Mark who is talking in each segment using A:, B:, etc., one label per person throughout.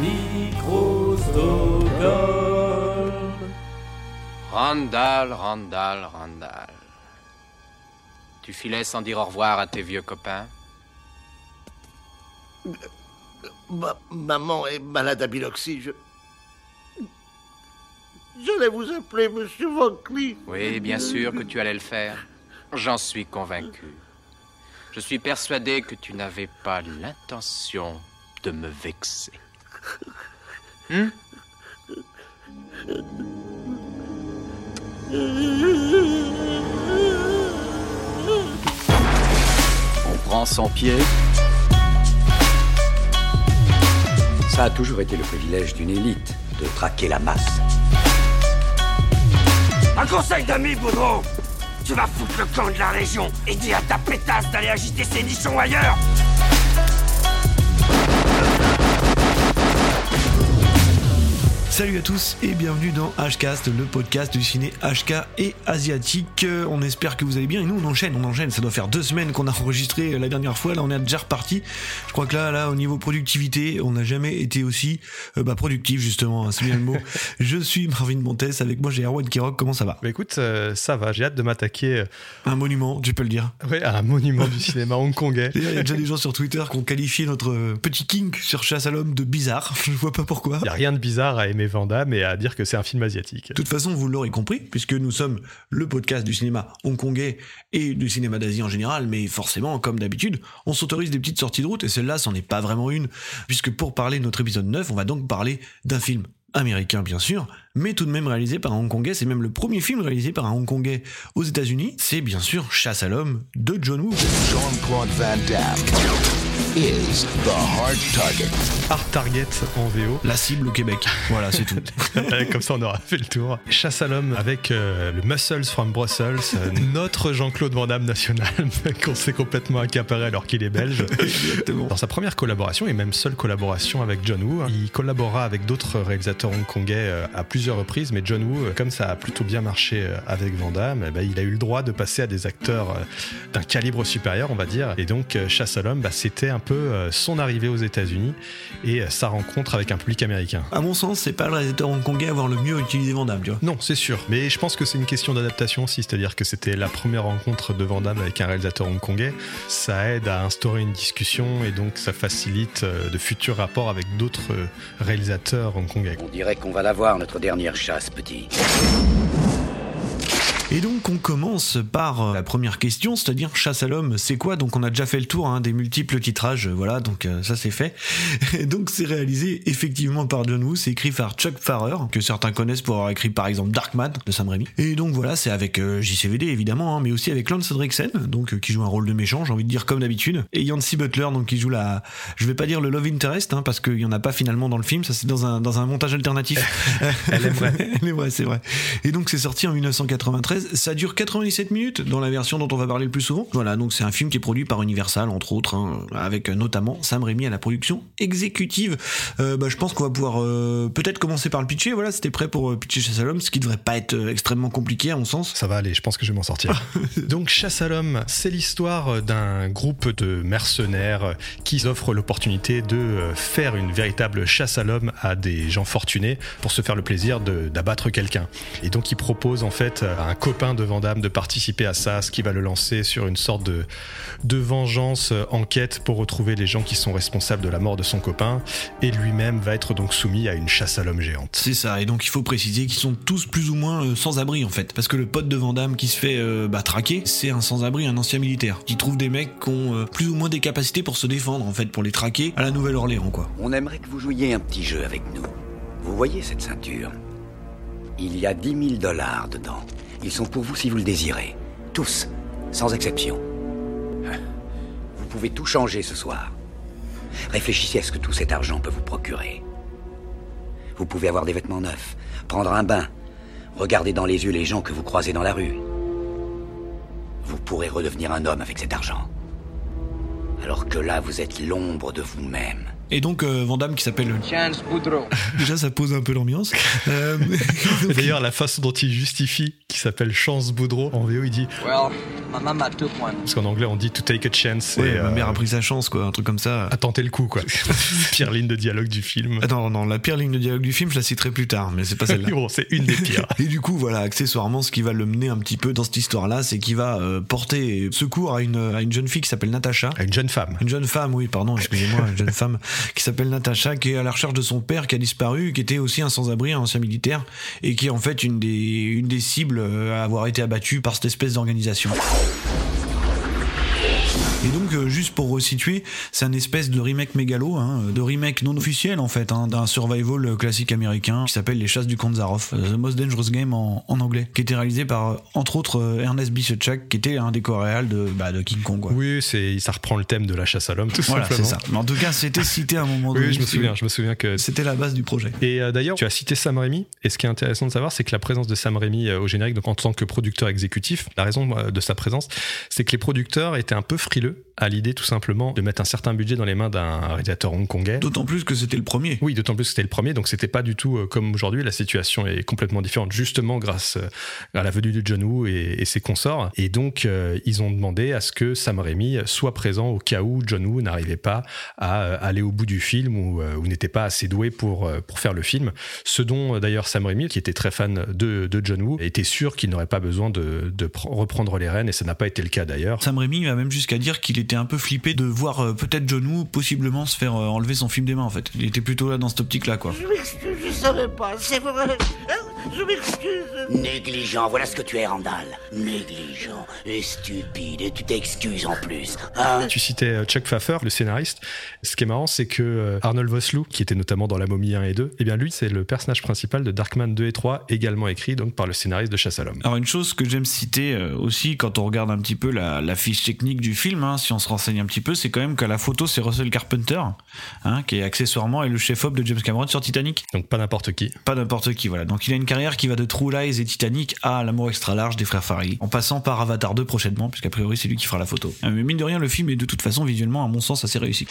A: Microsoft.
B: Randall, Randall, Randall. Tu filais sans dire au revoir à tes vieux copains?
C: Ma- maman est malade à biloxie. Je. J'allais vous appeler, monsieur Van Cleef.
B: Oui, bien sûr que tu allais le faire. J'en suis convaincu. Je suis persuadé que tu n'avais pas l'intention de me vexer. Hmm?
D: On prend son pied. Ça a toujours été le privilège d'une élite de traquer la masse.
E: Un conseil d'amis, Boudreau Tu vas foutre le camp de la région et dis à ta pétasse d'aller agiter ses nichons ailleurs
F: Salut à tous et bienvenue dans Hcast, le podcast du ciné HK et asiatique. Euh, On espère que vous allez bien et nous on enchaîne, on enchaîne. Ça doit faire deux semaines qu'on a enregistré euh, la dernière fois. Là on est déjà reparti. Je crois que là, là au niveau productivité, on n'a jamais été aussi euh, bah, productif justement. hein, c'est bien le mot. Je suis Marvin Montes. Avec moi j'ai Erwan Kirok. Comment ça va?
G: Bah écoute, euh, ça va, j'ai hâte de m'attaquer
F: Un monument, tu peux le dire.
G: ouais, à un monument du cinéma hongkongais.
F: Il y a déjà des gens sur Twitter qui ont qualifié notre petit king sur Chasse à l'homme de bizarre. Je vois pas pourquoi.
G: Il n'y a rien de bizarre à aimer Van Damme et à dire que c'est un film asiatique.
F: De toute façon, vous l'aurez compris, puisque nous sommes le podcast du cinéma hongkongais et du cinéma d'Asie en général, mais forcément, comme d'habitude, on s'autorise des petites sorties de route, et celle-là, c'en est pas vraiment une, puisque pour parler de notre épisode 9, on va donc parler d'un film américain, bien sûr, mais tout de même réalisé par un hongkongais, c'est même le premier film réalisé par un hongkongais aux États-Unis, c'est bien sûr Chasse à l'homme de John Woo.
H: Jean-Claude Van Damme is the hard target.
G: Art Target en VO.
F: La cible au Québec. Voilà, c'est tout.
G: Comme ça, on aura fait le tour. Chasse à l'homme avec euh, le Muscles from Brussels, euh, notre Jean-Claude Van Damme national, qu'on s'est complètement accaparé alors qu'il est belge.
F: Exactement.
G: Dans sa première collaboration, et même seule collaboration avec John Woo, hein, il collabora avec d'autres réalisateurs hongkongais euh, à plusieurs reprises, mais John Woo, comme ça a plutôt bien marché avec Van Damme, eh ben, il a eu le droit de passer à des acteurs d'un calibre supérieur, on va dire. Et donc, Chasse à l'homme, bah, c'était un peu euh, son arrivée aux États-Unis et euh, sa rencontre avec un public américain.
F: À mon sens, c'est pas le réalisateur hongkongais à avoir le mieux utilisé Van Damme, tu vois.
G: Non, c'est sûr. Mais je pense que c'est une question d'adaptation aussi, c'est-à-dire que c'était la première rencontre de Van Damme avec un réalisateur hongkongais. Ça aide à instaurer une discussion et donc ça facilite euh, de futurs rapports avec d'autres réalisateurs hongkongais.
D: On dirait qu'on va l'avoir, notre dernière chasse, petit.
F: Et donc on commence par la première question, c'est-à-dire chasse à l'homme, c'est quoi? Donc on a déjà fait le tour hein, des multiples titrages, voilà, donc euh, ça c'est fait. Et donc c'est réalisé effectivement par John Woo, c'est écrit par Chuck Farrer, que certains connaissent pour avoir écrit par exemple Darkman de Sam Raimi. Et donc voilà, c'est avec euh, JCVD évidemment, hein, mais aussi avec Lance Henriksen, donc euh, qui joue un rôle de méchant, j'ai envie de dire comme d'habitude, et Yancy Butler, donc qui joue la, je vais pas dire le love interest, hein, parce qu'il y en a pas finalement dans le film, ça c'est dans un dans un montage alternatif.
G: Elle est vraie.
F: Elle est vraie, c'est vrai. Et donc c'est sorti en 1993. Ça dure 97 minutes dans la version dont on va parler le plus souvent. Voilà, donc c'est un film qui est produit par Universal entre autres, hein, avec notamment Sam Raimi à la production exécutive. Euh, bah, je pense qu'on va pouvoir euh, peut-être commencer par le pitcher. Voilà, c'était prêt pour euh, pitcher Chasse à l'homme, ce qui devrait pas être extrêmement compliqué à mon sens.
G: Ça va aller, je pense que je vais m'en sortir. Donc Chasse à l'homme, c'est l'histoire d'un groupe de mercenaires qui offrent l'opportunité de faire une véritable chasse à l'homme à des gens fortunés pour se faire le plaisir d'abattre quelqu'un. Et donc il propose en fait un copain de Van Damme de participer à ça, ce qui va le lancer sur une sorte de, de vengeance euh, enquête pour retrouver les gens qui sont responsables de la mort de son copain. Et lui-même va être donc soumis à une chasse à l'homme géante.
F: C'est ça, et donc il faut préciser qu'ils sont tous plus ou moins euh, sans abri en fait. Parce que le pote de Vandame qui se fait euh, bah, traquer, c'est un sans abri, un ancien militaire, qui trouve des mecs qui ont euh, plus ou moins des capacités pour se défendre en fait, pour les traquer à la Nouvelle-Orléans quoi.
D: On aimerait que vous jouiez un petit jeu avec nous. Vous voyez cette ceinture? Il y a 10 000 dollars dedans. Ils sont pour vous si vous le désirez. Tous, sans exception. Vous pouvez tout changer ce soir. Réfléchissez à ce que tout cet argent peut vous procurer. Vous pouvez avoir des vêtements neufs, prendre un bain, regarder dans les yeux les gens que vous croisez dans la rue. Vous pourrez redevenir un homme avec cet argent. Alors que là, vous êtes l'ombre de vous-même.
F: Et donc euh, Van Damme qui s'appelle
A: Chance Boudreau.
F: déjà ça pose un peu l'ambiance. Euh,
G: Et D'ailleurs, la façon dont il justifie, qui s'appelle Chance Boudreau, en VO, il dit,
A: Well, my mama took one.
G: parce qu'en anglais, on dit to take a chance.
F: ouais,
G: et,
F: ma
G: euh,
F: mère a pris sa chance quoi, un truc comme ça.
G: à tenter le coup, quoi. Pire ligne de dialogue du film.
F: Attends, non, la pire ligne de dialogue du film, je la citerai plus tard, mais c'est pas celle-là.
G: bon, c'est une des pires.
F: Et du coup, voilà, accessoirement, ce qui va le mener un petit peu dans cette histoire-là, c'est qu'il va euh, porter secours à une, à une jeune fille qui s'appelle Natacha.
G: À une jeune femme.
F: Une jeune femme, oui, pardon, excusez-moi, une jeune femme qui s'appelle Natacha, qui est à la recherche de son père qui a disparu, qui était aussi un sans-abri, un ancien militaire, et qui est en fait une des, une des cibles à avoir été abattue par cette espèce d'organisation. Et donc, euh, juste pour resituer, c'est un espèce de remake mégalo, hein, de remake non officiel en fait, hein, d'un survival classique américain qui s'appelle Les Chasses du Zaroff, euh, The Most Dangerous Game en, en anglais, qui était réalisé par, euh, entre autres, Ernest Bichechak, qui était un des coréals de, bah, de King Kong. Quoi.
G: Oui, ça reprend le thème de la chasse à l'homme, tout
F: Voilà, c'est
G: simplement.
F: ça. Mais en tout cas, c'était cité à un moment donné.
G: Oui, je me souviens, je me souviens que.
F: C'était la base du projet.
G: Et euh, d'ailleurs, tu as cité Sam Raimi, et ce qui est intéressant de savoir, c'est que la présence de Sam Raimi euh, au générique, donc en tant que producteur exécutif, la raison de sa présence, c'est que les producteurs étaient un peu frileux 2. À l'idée tout simplement de mettre un certain budget dans les mains d'un réalisateur hongkongais.
F: D'autant plus que c'était le premier.
G: Oui, d'autant plus que c'était le premier, donc c'était pas du tout euh, comme aujourd'hui. La situation est complètement différente, justement grâce euh, à la venue de John Woo et, et ses consorts. Et donc, euh, ils ont demandé à ce que Sam Raimi soit présent au cas où John Woo n'arrivait pas à euh, aller au bout du film ou, euh, ou n'était pas assez doué pour, pour faire le film. Ce dont d'ailleurs Sam Raimi, qui était très fan de, de John Woo, était sûr qu'il n'aurait pas besoin de, de pr- reprendre les rênes, et ça n'a pas été le cas d'ailleurs.
F: Sam Raimi va même jusqu'à dire qu'il était un peu flippé de voir euh, peut-être John Woo possiblement se faire euh, enlever son film des mains en fait. Il était plutôt là dans cette optique là quoi.
C: Je m'excuse, je savais pas, c'est vrai. Je m'excuse.
I: Négligent, voilà ce que tu es, Randall. Négligent et stupide, et tu t'excuses en plus. Hein
G: Tu citais euh, Chuck Pfeffer, le scénariste. Ce qui est marrant, c'est que Arnold Vosloo, qui était notamment dans La Momie 1 et 2, eh bien lui, c'est le personnage principal de Darkman 2 et 3, également écrit donc par le scénariste de Chasse à l'homme.
F: Alors une chose que j'aime citer aussi quand on regarde un petit peu la, la fiche technique du film, hein, si on se renseigne un petit peu, c'est quand même qu'à la photo c'est Russell Carpenter, hein, qui est accessoirement est le chef-op de James Cameron sur Titanic.
G: Donc pas n'importe qui.
F: Pas n'importe qui, voilà. Donc il a une carrière qui va de True Lies et Titanic à L'amour extra large des frères Farrelly, en passant par Avatar 2 prochainement, puisqu'a priori c'est lui qui fera la photo. Euh, Mais mine de rien, le film est de toute façon visuellement, à mon sens, assez réussi.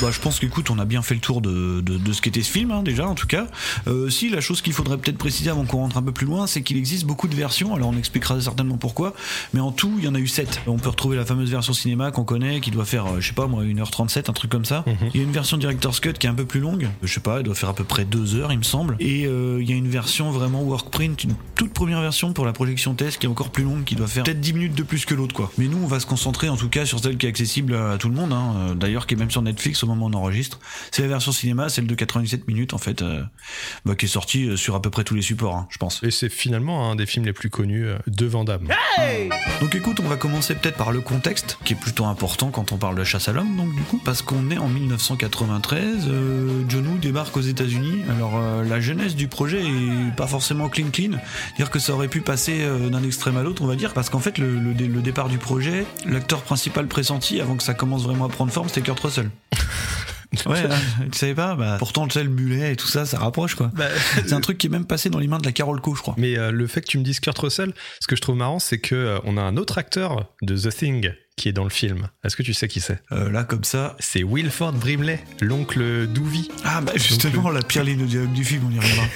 F: Bah, je pense qu'écoute, on a bien fait le tour de, de, de ce qu'était ce film, hein, déjà, en tout cas. Euh, si, la chose qu'il faudrait peut-être préciser avant qu'on rentre un peu plus loin, c'est qu'il existe beaucoup de versions, alors on expliquera certainement pourquoi, mais en tout, il y en a eu 7. On peut retrouver la fameuse version cinéma qu'on connaît, qui doit faire, euh, je sais pas moi, 1h37, un truc comme ça. Il y a une version Director's Cut qui est un peu plus longue, je sais pas, elle doit faire à peu près 2 heures, il me semble. Et euh, il y a une version vraiment workprint, une toute première version pour la projection test qui est encore plus longue, qui doit faire peut-être 10 minutes de plus que l'autre, quoi. Mais nous, on va se concentrer en tout cas sur celle qui est accessible à tout le monde, hein, d'ailleurs qui est même sur Netflix moment où on enregistre. C'est la version cinéma, celle de 97 minutes en fait, euh, bah, qui est sortie euh, sur à peu près tous les supports, hein, je pense.
G: Et c'est finalement un des films les plus connus euh, de Van Damme.
F: Donc écoute, on va commencer peut-être par le contexte, qui est plutôt important quand on parle de chasse à l'homme, donc du coup, parce qu'on est en 1993, euh, John Woo débarque aux États-Unis. Alors euh, la jeunesse du projet est pas forcément clean clean, dire que ça aurait pu passer euh, d'un extrême à l'autre, on va dire, parce qu'en fait le, le départ du projet, l'acteur principal pressenti avant que ça commence vraiment à prendre forme, c'était Kurt Russell. Ouais, hein, tu savais pas bah, Pourtant, tu sais, le mulet et tout ça, ça rapproche quoi. C'est un truc qui est même passé dans les mains de la Carole Co, je crois.
G: Mais euh, le fait que tu me dises Kurt Russell, ce que je trouve marrant, c'est que euh, on a un autre acteur de The Thing qui est dans le film. Est-ce que tu sais qui c'est?
F: Euh, là, comme ça.
G: C'est Wilford Brimley, l'oncle Doovy.
F: Ah, bah justement, la pire ligne de dialogue du film, on y reviendra.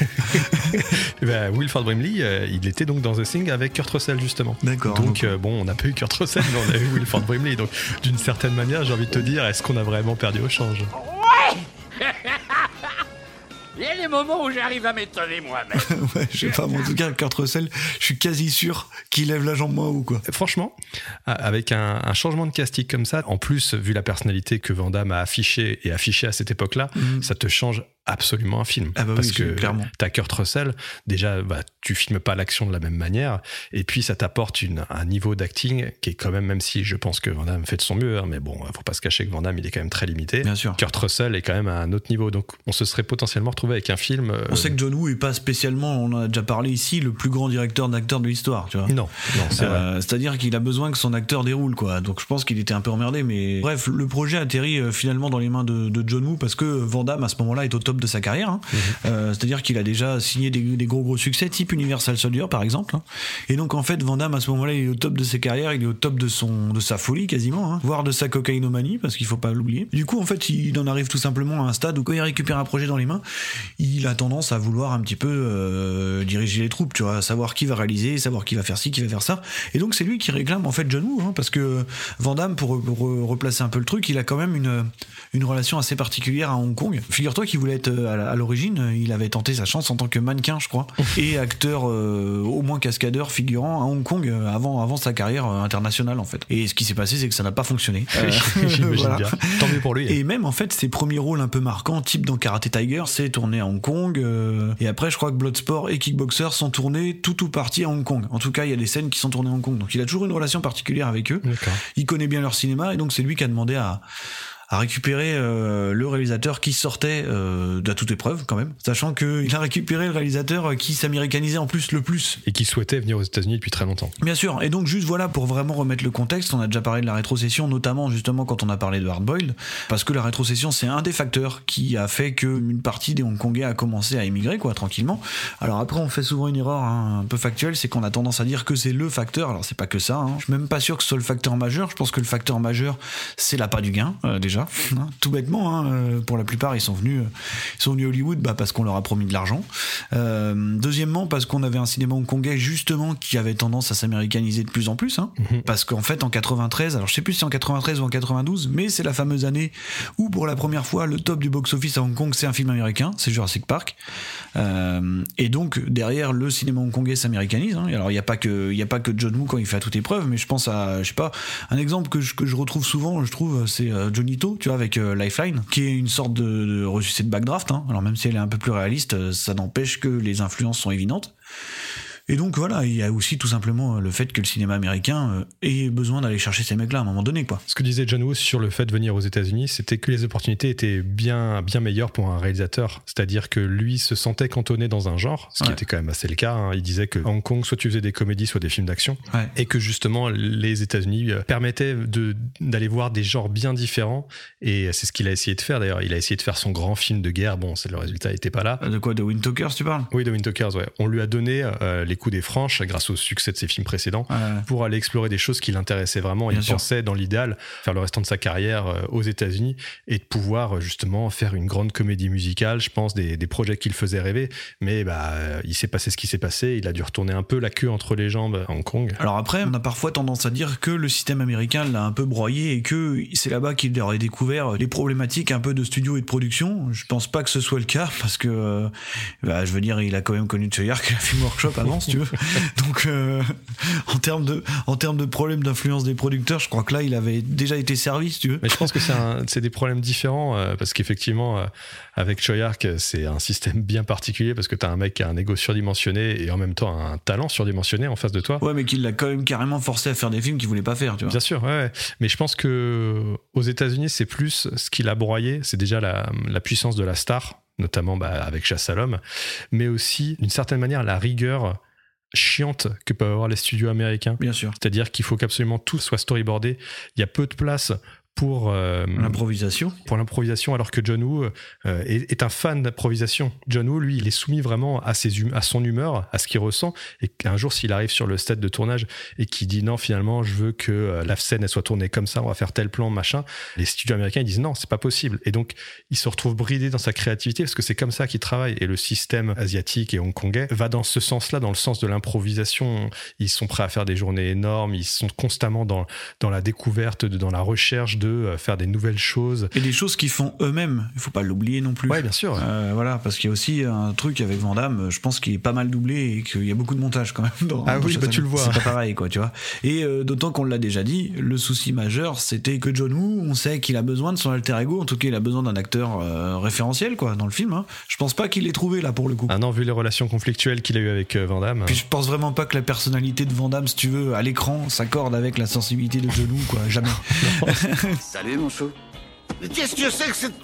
G: Eh ben, Wilford Brimley, euh, il était donc dans The Thing avec Kurt Russell justement.
F: D'accord.
G: Donc euh, bon, on n'a pas eu Kurt Russell, mais on a eu Wilford Brimley. Donc d'une certaine manière, j'ai envie de te dire, est-ce qu'on a vraiment perdu au change?
E: Il y a des moments où j'arrive à m'étonner moi-même.
F: ouais, je sais pas, mais en tout cas, Kurt Russell, je suis quasi sûr qu'il lève la jambe moins haut, quoi.
G: Franchement, avec un, un changement de casting comme ça, en plus, vu la personnalité que Van Damme a affichée et affichée à cette époque-là,
F: Mhm.
G: ça te change absolument un film.
F: Ah bah
G: Parce que
F: clairement.
G: t'as Kurt Russell, déjà, bah, tu filmes pas l'action de la même manière, et puis ça t'apporte un niveau d'acting qui est quand même, même si je pense que Van Damme fait de son mieux, hein, mais bon, faut pas se cacher que Van Damme, il est quand même très limité.
F: Bien sûr.
G: Kurt Russell est quand même à un autre niveau, donc on se serait potentiellement retrouvé avec un film. euh,
F: On sait que John Woo est pas spécialement, on en a déjà parlé ici, le plus grand directeur d'acteurs de l'histoire, tu vois.
G: Non, non, c'est vrai.
F: Euh, C'est-à-dire qu'il a besoin que son acteur déroule, quoi. Donc je pense qu'il était un peu emmerdé, mais bref, le projet atterrit euh, finalement dans les mains de, de John Woo parce que Van Damme à ce moment-là est au top top de sa carrière. hein. Euh, C'est-à-dire qu'il a déjà signé des, des gros gros succès, type Universal Soldier par exemple. hein. Et donc en fait, Van Damme à ce moment-là, il est au top de ses carrières, il est au top de son de sa folie quasiment, hein, voire de sa cocaïnomanie parce qu'il faut pas l'oublier. Du coup, en fait, il en arrive tout simplement à un stade où quand il récupère un projet dans les mains, il a tendance à vouloir un petit peu euh, diriger les troupes, tu vois, savoir qui va réaliser, savoir qui va faire ci, qui va faire ça. Et donc c'est lui qui réclame en fait John Woo, parce que Van Damme, pour, pour replacer un peu le truc, il a quand même une, une relation assez particulière à Hong Kong. Figure-toi qu'il voulait être euh, à l'origine, il avait tenté sa chance en tant que mannequin, je crois, et acteur, euh, au moins cascadeur, figurant à Hong Kong euh, avant, avant sa carrière internationale en fait. Et ce qui s'est passé, c'est que ça n'a pas fonctionné. Euh, voilà.
G: bien. Tant mieux pour lui.
F: Et même en fait, ses premiers rôles un peu marquants, type dans Karate Tiger, c'est tourné à Hong Kong. euh, et après, je crois que Bloodsport et Kickboxer sont tournés tout ou partie à Hong Kong. En tout cas, il y a des scènes qui sont tournées à Hong Kong. Donc il a toujours une relation particulière avec eux. Il connaît bien leur cinéma et donc c'est lui qui a demandé à à récupérer euh, le réalisateur qui sortait euh, de toute épreuve quand même, sachant qu'il a récupéré le réalisateur qui s'américanisait en plus le plus.
G: Et qui souhaitait venir aux États-Unis depuis très longtemps.
F: Bien sûr, et donc juste voilà pour vraiment remettre le contexte, on a déjà parlé de la rétrocession, notamment justement quand on a parlé de Hardboiled, parce que la rétrocession c'est un des facteurs qui a fait qu'une partie des Hongkongais a commencé à émigrer quoi tranquillement. Alors après on fait souvent une erreur hein, un peu factuelle, c'est qu'on a tendance à dire que c'est le facteur, alors c'est pas que ça, hein. je suis même pas sûr que ce soit le facteur majeur, je pense que le facteur majeur c'est l'appât du gain euh, déjà, hein. tout bêtement, hein, euh, pour la plupart ils sont venus, euh, ils sont venus à Hollywood bah, parce qu'on leur a promis de l'argent. Euh, deuxièmement, parce qu'on avait un cinéma hongkongais justement qui avait tendance à s'américaniser de plus en plus. hein. Parce qu'en fait, en 93, alors je sais plus si en 93 ou en 92, mais c'est la fameuse année où pour la première fois le top du box-office à Hong Kong c'est un film américain, c'est Jurassic Park. Euh, et donc derrière le cinéma hongkongais s'américanise. Alors il n'y a pas que y a pas que John Woo quand il fait à toute épreuve, mais je pense à je sais pas un exemple que je, que je retrouve souvent, je trouve, c'est Johnny Tu vois, avec euh, Lifeline, qui est une sorte de, de de backdraft. hein. Alors même si elle est un peu plus réaliste, euh, ça n'empêche que les influences sont évidentes. Et donc voilà, il y a aussi tout simplement euh, le fait que le cinéma américain euh, ait besoin d'aller chercher ces mecs-là à un moment donné, quoi.
G: Ce que disait John Woo sur le fait de venir aux États-Unis, c'était que les opportunités étaient bien, bien meilleures pour un réalisateur. C'est-à-dire que lui se sentait cantonné dans un genre, ce qui
F: Ouais.
G: était quand même assez le cas. hein. Il disait que Hong Kong, soit tu faisais des comédies, soit des films d'action.
F: Ouais.
G: Et que justement, les États-Unis euh, permettaient de- d'aller voir des genres bien différents. Et c'est ce qu'il a essayé de faire d'ailleurs. Il a essayé de faire son grand film de guerre. Bon, le résultat n'était pas là.
F: De quoi? De Wind Talkers, tu parles?
G: Oui, de Wind Talkers, ouais. On lui a donné euh, les coups des franches grâce au succès de ses films précédents
F: Ouais.
G: pour aller explorer des choses qui l'intéressaient vraiment.
F: Bien
G: il
F: sûr.
G: pensait, dans l'idéal, faire le restant de sa carrière euh, aux États-Unis et de pouvoir euh, justement faire une grande comédie musicale. Je pense des, des projets qui le faisaient rêver. Mais bah, euh, il s'est passé ce qui s'est passé. Il a dû retourner un peu la queue entre les jambes à Hong Kong.
F: Alors après, on a parfois tendance à dire que le système américain l'a un peu broyé et que c'est là-bas qu'il aurait découvert les problématiques un peu de studio et de production. Je pense pas que ce soit le cas parce que, bah, je veux dire, il a quand même connu Choyark et la Film Workshop avant, si tu veux. Donc, euh, en termes de, en termes de problèmes d'influence des producteurs, je crois que là, il avait déjà été servi, si tu veux.
G: Mais je pense que c'est des problèmes différents euh, parce qu'effectivement, euh, avec Choyark, c'est un système bien particulier parce que tu as un mec qui a un ego surdimensionné et en même temps un talent surdimensionné en face de toi.
F: Ouais, mais qu'il l'a quand même carrément forcé à faire des films qu'il voulait pas faire, tu vois.
G: Bien sûr, ouais, ouais. Mais je pense que aux États-Unis, c'est plus ce qu'il a broyé, c'est déjà la, la puissance de la star, notamment bah, avec Chasse à l'homme, mais aussi d'une certaine manière la rigueur chiante que peuvent avoir les studios américains.
F: Bien sûr.
G: C'est-à-dire qu'il faut qu'absolument tout soit storyboardé. Il y a peu de place pour euh,
F: L'improvisation.
G: pour l'improvisation, alors que John Woo euh, est, est un fan d'improvisation. John Woo, lui, il est soumis vraiment à, ses hum- à son humeur, à ce qu'il ressent, et qu'un jour, s'il arrive sur le stade de tournage et qu'il dit non, finalement, je veux que euh, la scène elle soit tournée comme ça, on va faire tel plan, machin, les studios américains ils disent non, c'est pas possible. Et donc, il se retrouve bridé dans sa créativité parce que c'est comme ça qu'il travaille. Et le système asiatique et hongkongais va dans ce sens-là, dans le sens de l'improvisation. Ils sont prêts à faire des journées énormes, ils sont constamment dans, dans la découverte, dans la recherche de euh, faire des nouvelles choses.
F: Et des choses qu'ils font eux-mêmes. Il faut pas l'oublier non plus.
G: Ouais, bien sûr.
F: Euh, voilà, parce qu'il y a aussi un truc avec Van Damme, je pense qu'il est pas mal doublé et qu'il y a beaucoup de montage quand même. Dans,
G: Ah
F: dans
G: oui, bah tu le vois.
F: C'est pas pareil, quoi, tu vois. Et euh, d'autant qu'on l'a déjà dit, le souci majeur, c'était que John Woo, on sait qu'il a besoin de son alter ego. En tout cas, il a besoin d'un acteur euh, référentiel, quoi, dans le film. hein. Je pense pas qu'il l'ait trouvé là pour le coup.
G: Ah non, vu les relations conflictuelles qu'il a eues avec euh, Van Damme.
F: Puis je pense vraiment pas que la personnalité de Van Damme, si tu veux, à l'écran, s'accorde avec la sensibilité de John Woo, quoi. Jamais.
I: Salut mon chou.
C: Mais qu'est-ce que c'est que cette...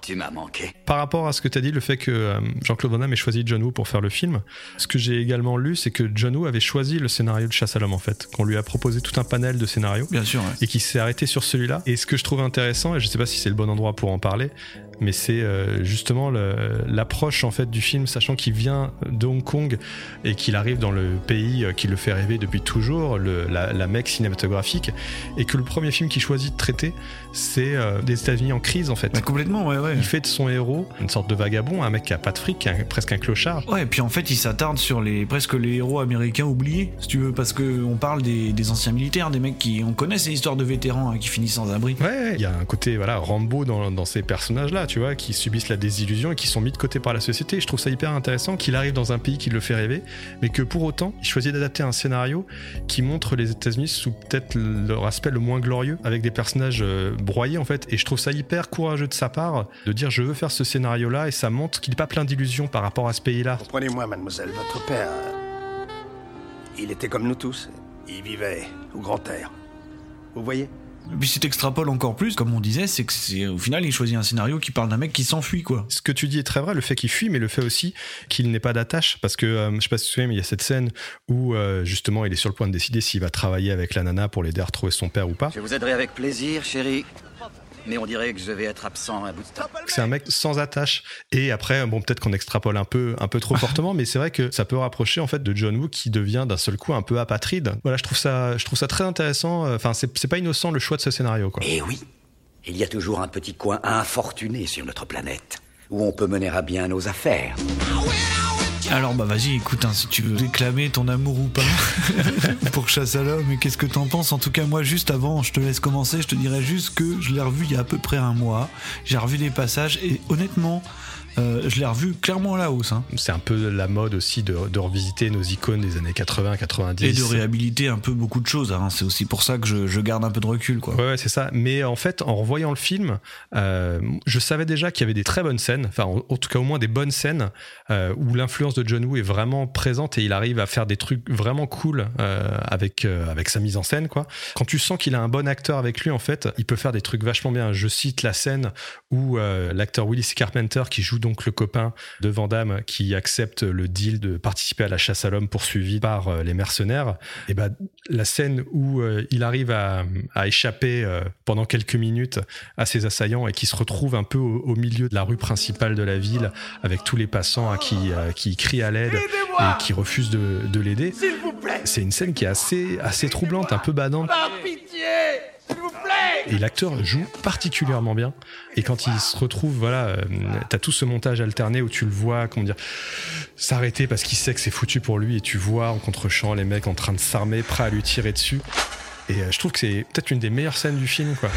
I: Tu m'as manqué.
G: Par rapport à ce que tu as dit, le fait que euh, Jean-Claude Van Damme ait choisi John Woo pour faire le film, ce que j'ai également lu, c'est que John Woo avait choisi le scénario de Chasse à l'homme en fait, qu'on lui a proposé tout un panel de scénarios
F: Bien sûr, ouais.
G: et qui s'est arrêté sur celui-là. Et ce que je trouve intéressant, et je sais pas si c'est le bon endroit pour en parler, mais c'est euh, justement l'approche en fait du film, sachant qu'il vient de Hong Kong et qu'il arrive dans le pays euh, qui le fait rêver depuis toujours, le- la, la mecque cinématographique, et que le premier film qu'il choisit de traiter, c'est euh, des États-Unis en crise en fait.
F: Bah, complètement, ouais, ouais.
G: Il fait de son héros une sorte de vagabond, un mec qui a pas de fric, presque un clochard.
F: Ouais, et puis en fait, il s'attarde sur les presque les héros américains oubliés, si tu veux, parce que on parle des, des anciens militaires, des mecs qui on connaît ces histoires de vétérans hein, qui finissent sans abri.
G: Ouais, ouais, il y a un côté voilà Rambo dans, dans ces personnages-là, qui subissent la désillusion et qui sont mis de côté par la société. Je trouve ça hyper intéressant qu'il arrive dans un pays qui le fait rêver, mais que pour autant, il choisit d'adapter un scénario qui montre les États-Unis sous peut-être leur aspect le moins glorieux, avec des personnages euh, broyés en fait. Et je trouve ça hyper courageux de sa part de dire je veux faire ce scénario-là et ça montre qu'il n'est pas plein d'illusions par rapport à ce pays-là.
E: Comprenez-moi, mademoiselle, votre père. Il était comme nous tous. Il vivait au grand air. Vous voyez?
F: Et puis si t'extrapoles encore plus, comme on disait, c'est que c'est au final il choisit un scénario qui parle d'un mec qui s'enfuit quoi.
G: Ce que tu dis est très vrai, le fait qu'il fuit, mais le fait aussi qu'il n'ait pas d'attache. Parce que, euh, je sais pas si tu te souviens, mais il y a cette scène où euh, justement il est sur le point de décider s'il va travailler avec la nana pour l'aider à retrouver son père ou pas.
J: Je vous aiderai avec plaisir, chérie. Mais on dirait que je vais être absent un bout de temps.
G: C'est un mec sans attache. Et après, bon, peut-être qu'on extrapole un peu, un peu trop fortement, mais c'est vrai que ça peut rapprocher en fait de John Woo qui devient d'un seul coup un peu apatride. Voilà, je trouve ça, je trouve ça très intéressant. Enfin, c'est pas innocent le choix de ce scénario, quoi.
D: Eh oui, il y a toujours un petit coin infortuné sur notre planète où on peut mener à bien nos affaires.
F: Alors bah vas-y, écoute, hein, si tu veux déclamer ton amour ou pas pour Chasse à l'homme, et qu'est-ce que t'en penses? En tout cas, moi, juste avant, je te laisse commencer, je te dirais juste que je l'ai revu il y a à peu près un mois. J'ai revu des passages et honnêtement, euh, je l'ai revu clairement à la hausse. hein.
G: C'est un peu la mode aussi de, de revisiter nos icônes des années 80, 90.
F: Et de réhabiliter un peu beaucoup de choses. hein. C'est aussi pour ça que je, je garde un peu de recul, quoi.
G: Ouais, ouais, c'est ça. Mais en fait, en revoyant le film, euh, je savais déjà qu'il y avait des très bonnes scènes, enfin, en, en tout cas au moins des bonnes scènes euh, où l'influence de John Woo est vraiment présente et il arrive à faire des trucs vraiment cool avec avec sa mise en scène, quoi. Quand tu sens qu'il a un bon acteur avec lui, en fait, il peut faire des trucs vachement bien. Je cite la scène où l'acteur Willis Carpenter, qui joue donc le copain de Van Damme, qui accepte le deal de participer à la chasse à l'homme poursuivie par euh, les mercenaires, et ben la scène où euh, il arrive à, à échapper euh, pendant quelques minutes à ses assaillants et qui se retrouve un peu au, au milieu de la rue principale de la ville avec tous les passants hein, qui, qui crient à l'aide et qui refusent de, de l'aider. C'est une scène qui est assez, assez troublante, un peu badante.
E: Par pitié
G: Et l'acteur joue particulièrement bien. Et quand il se retrouve, voilà, euh, t'as tout ce montage alterné où tu le vois, comment dire, s'arrêter parce qu'il sait que c'est foutu pour lui et tu vois en contre-champ les mecs en train de s'armer, prêts à lui tirer dessus. Et euh, je trouve que c'est peut-être une des meilleures scènes du film, quoi.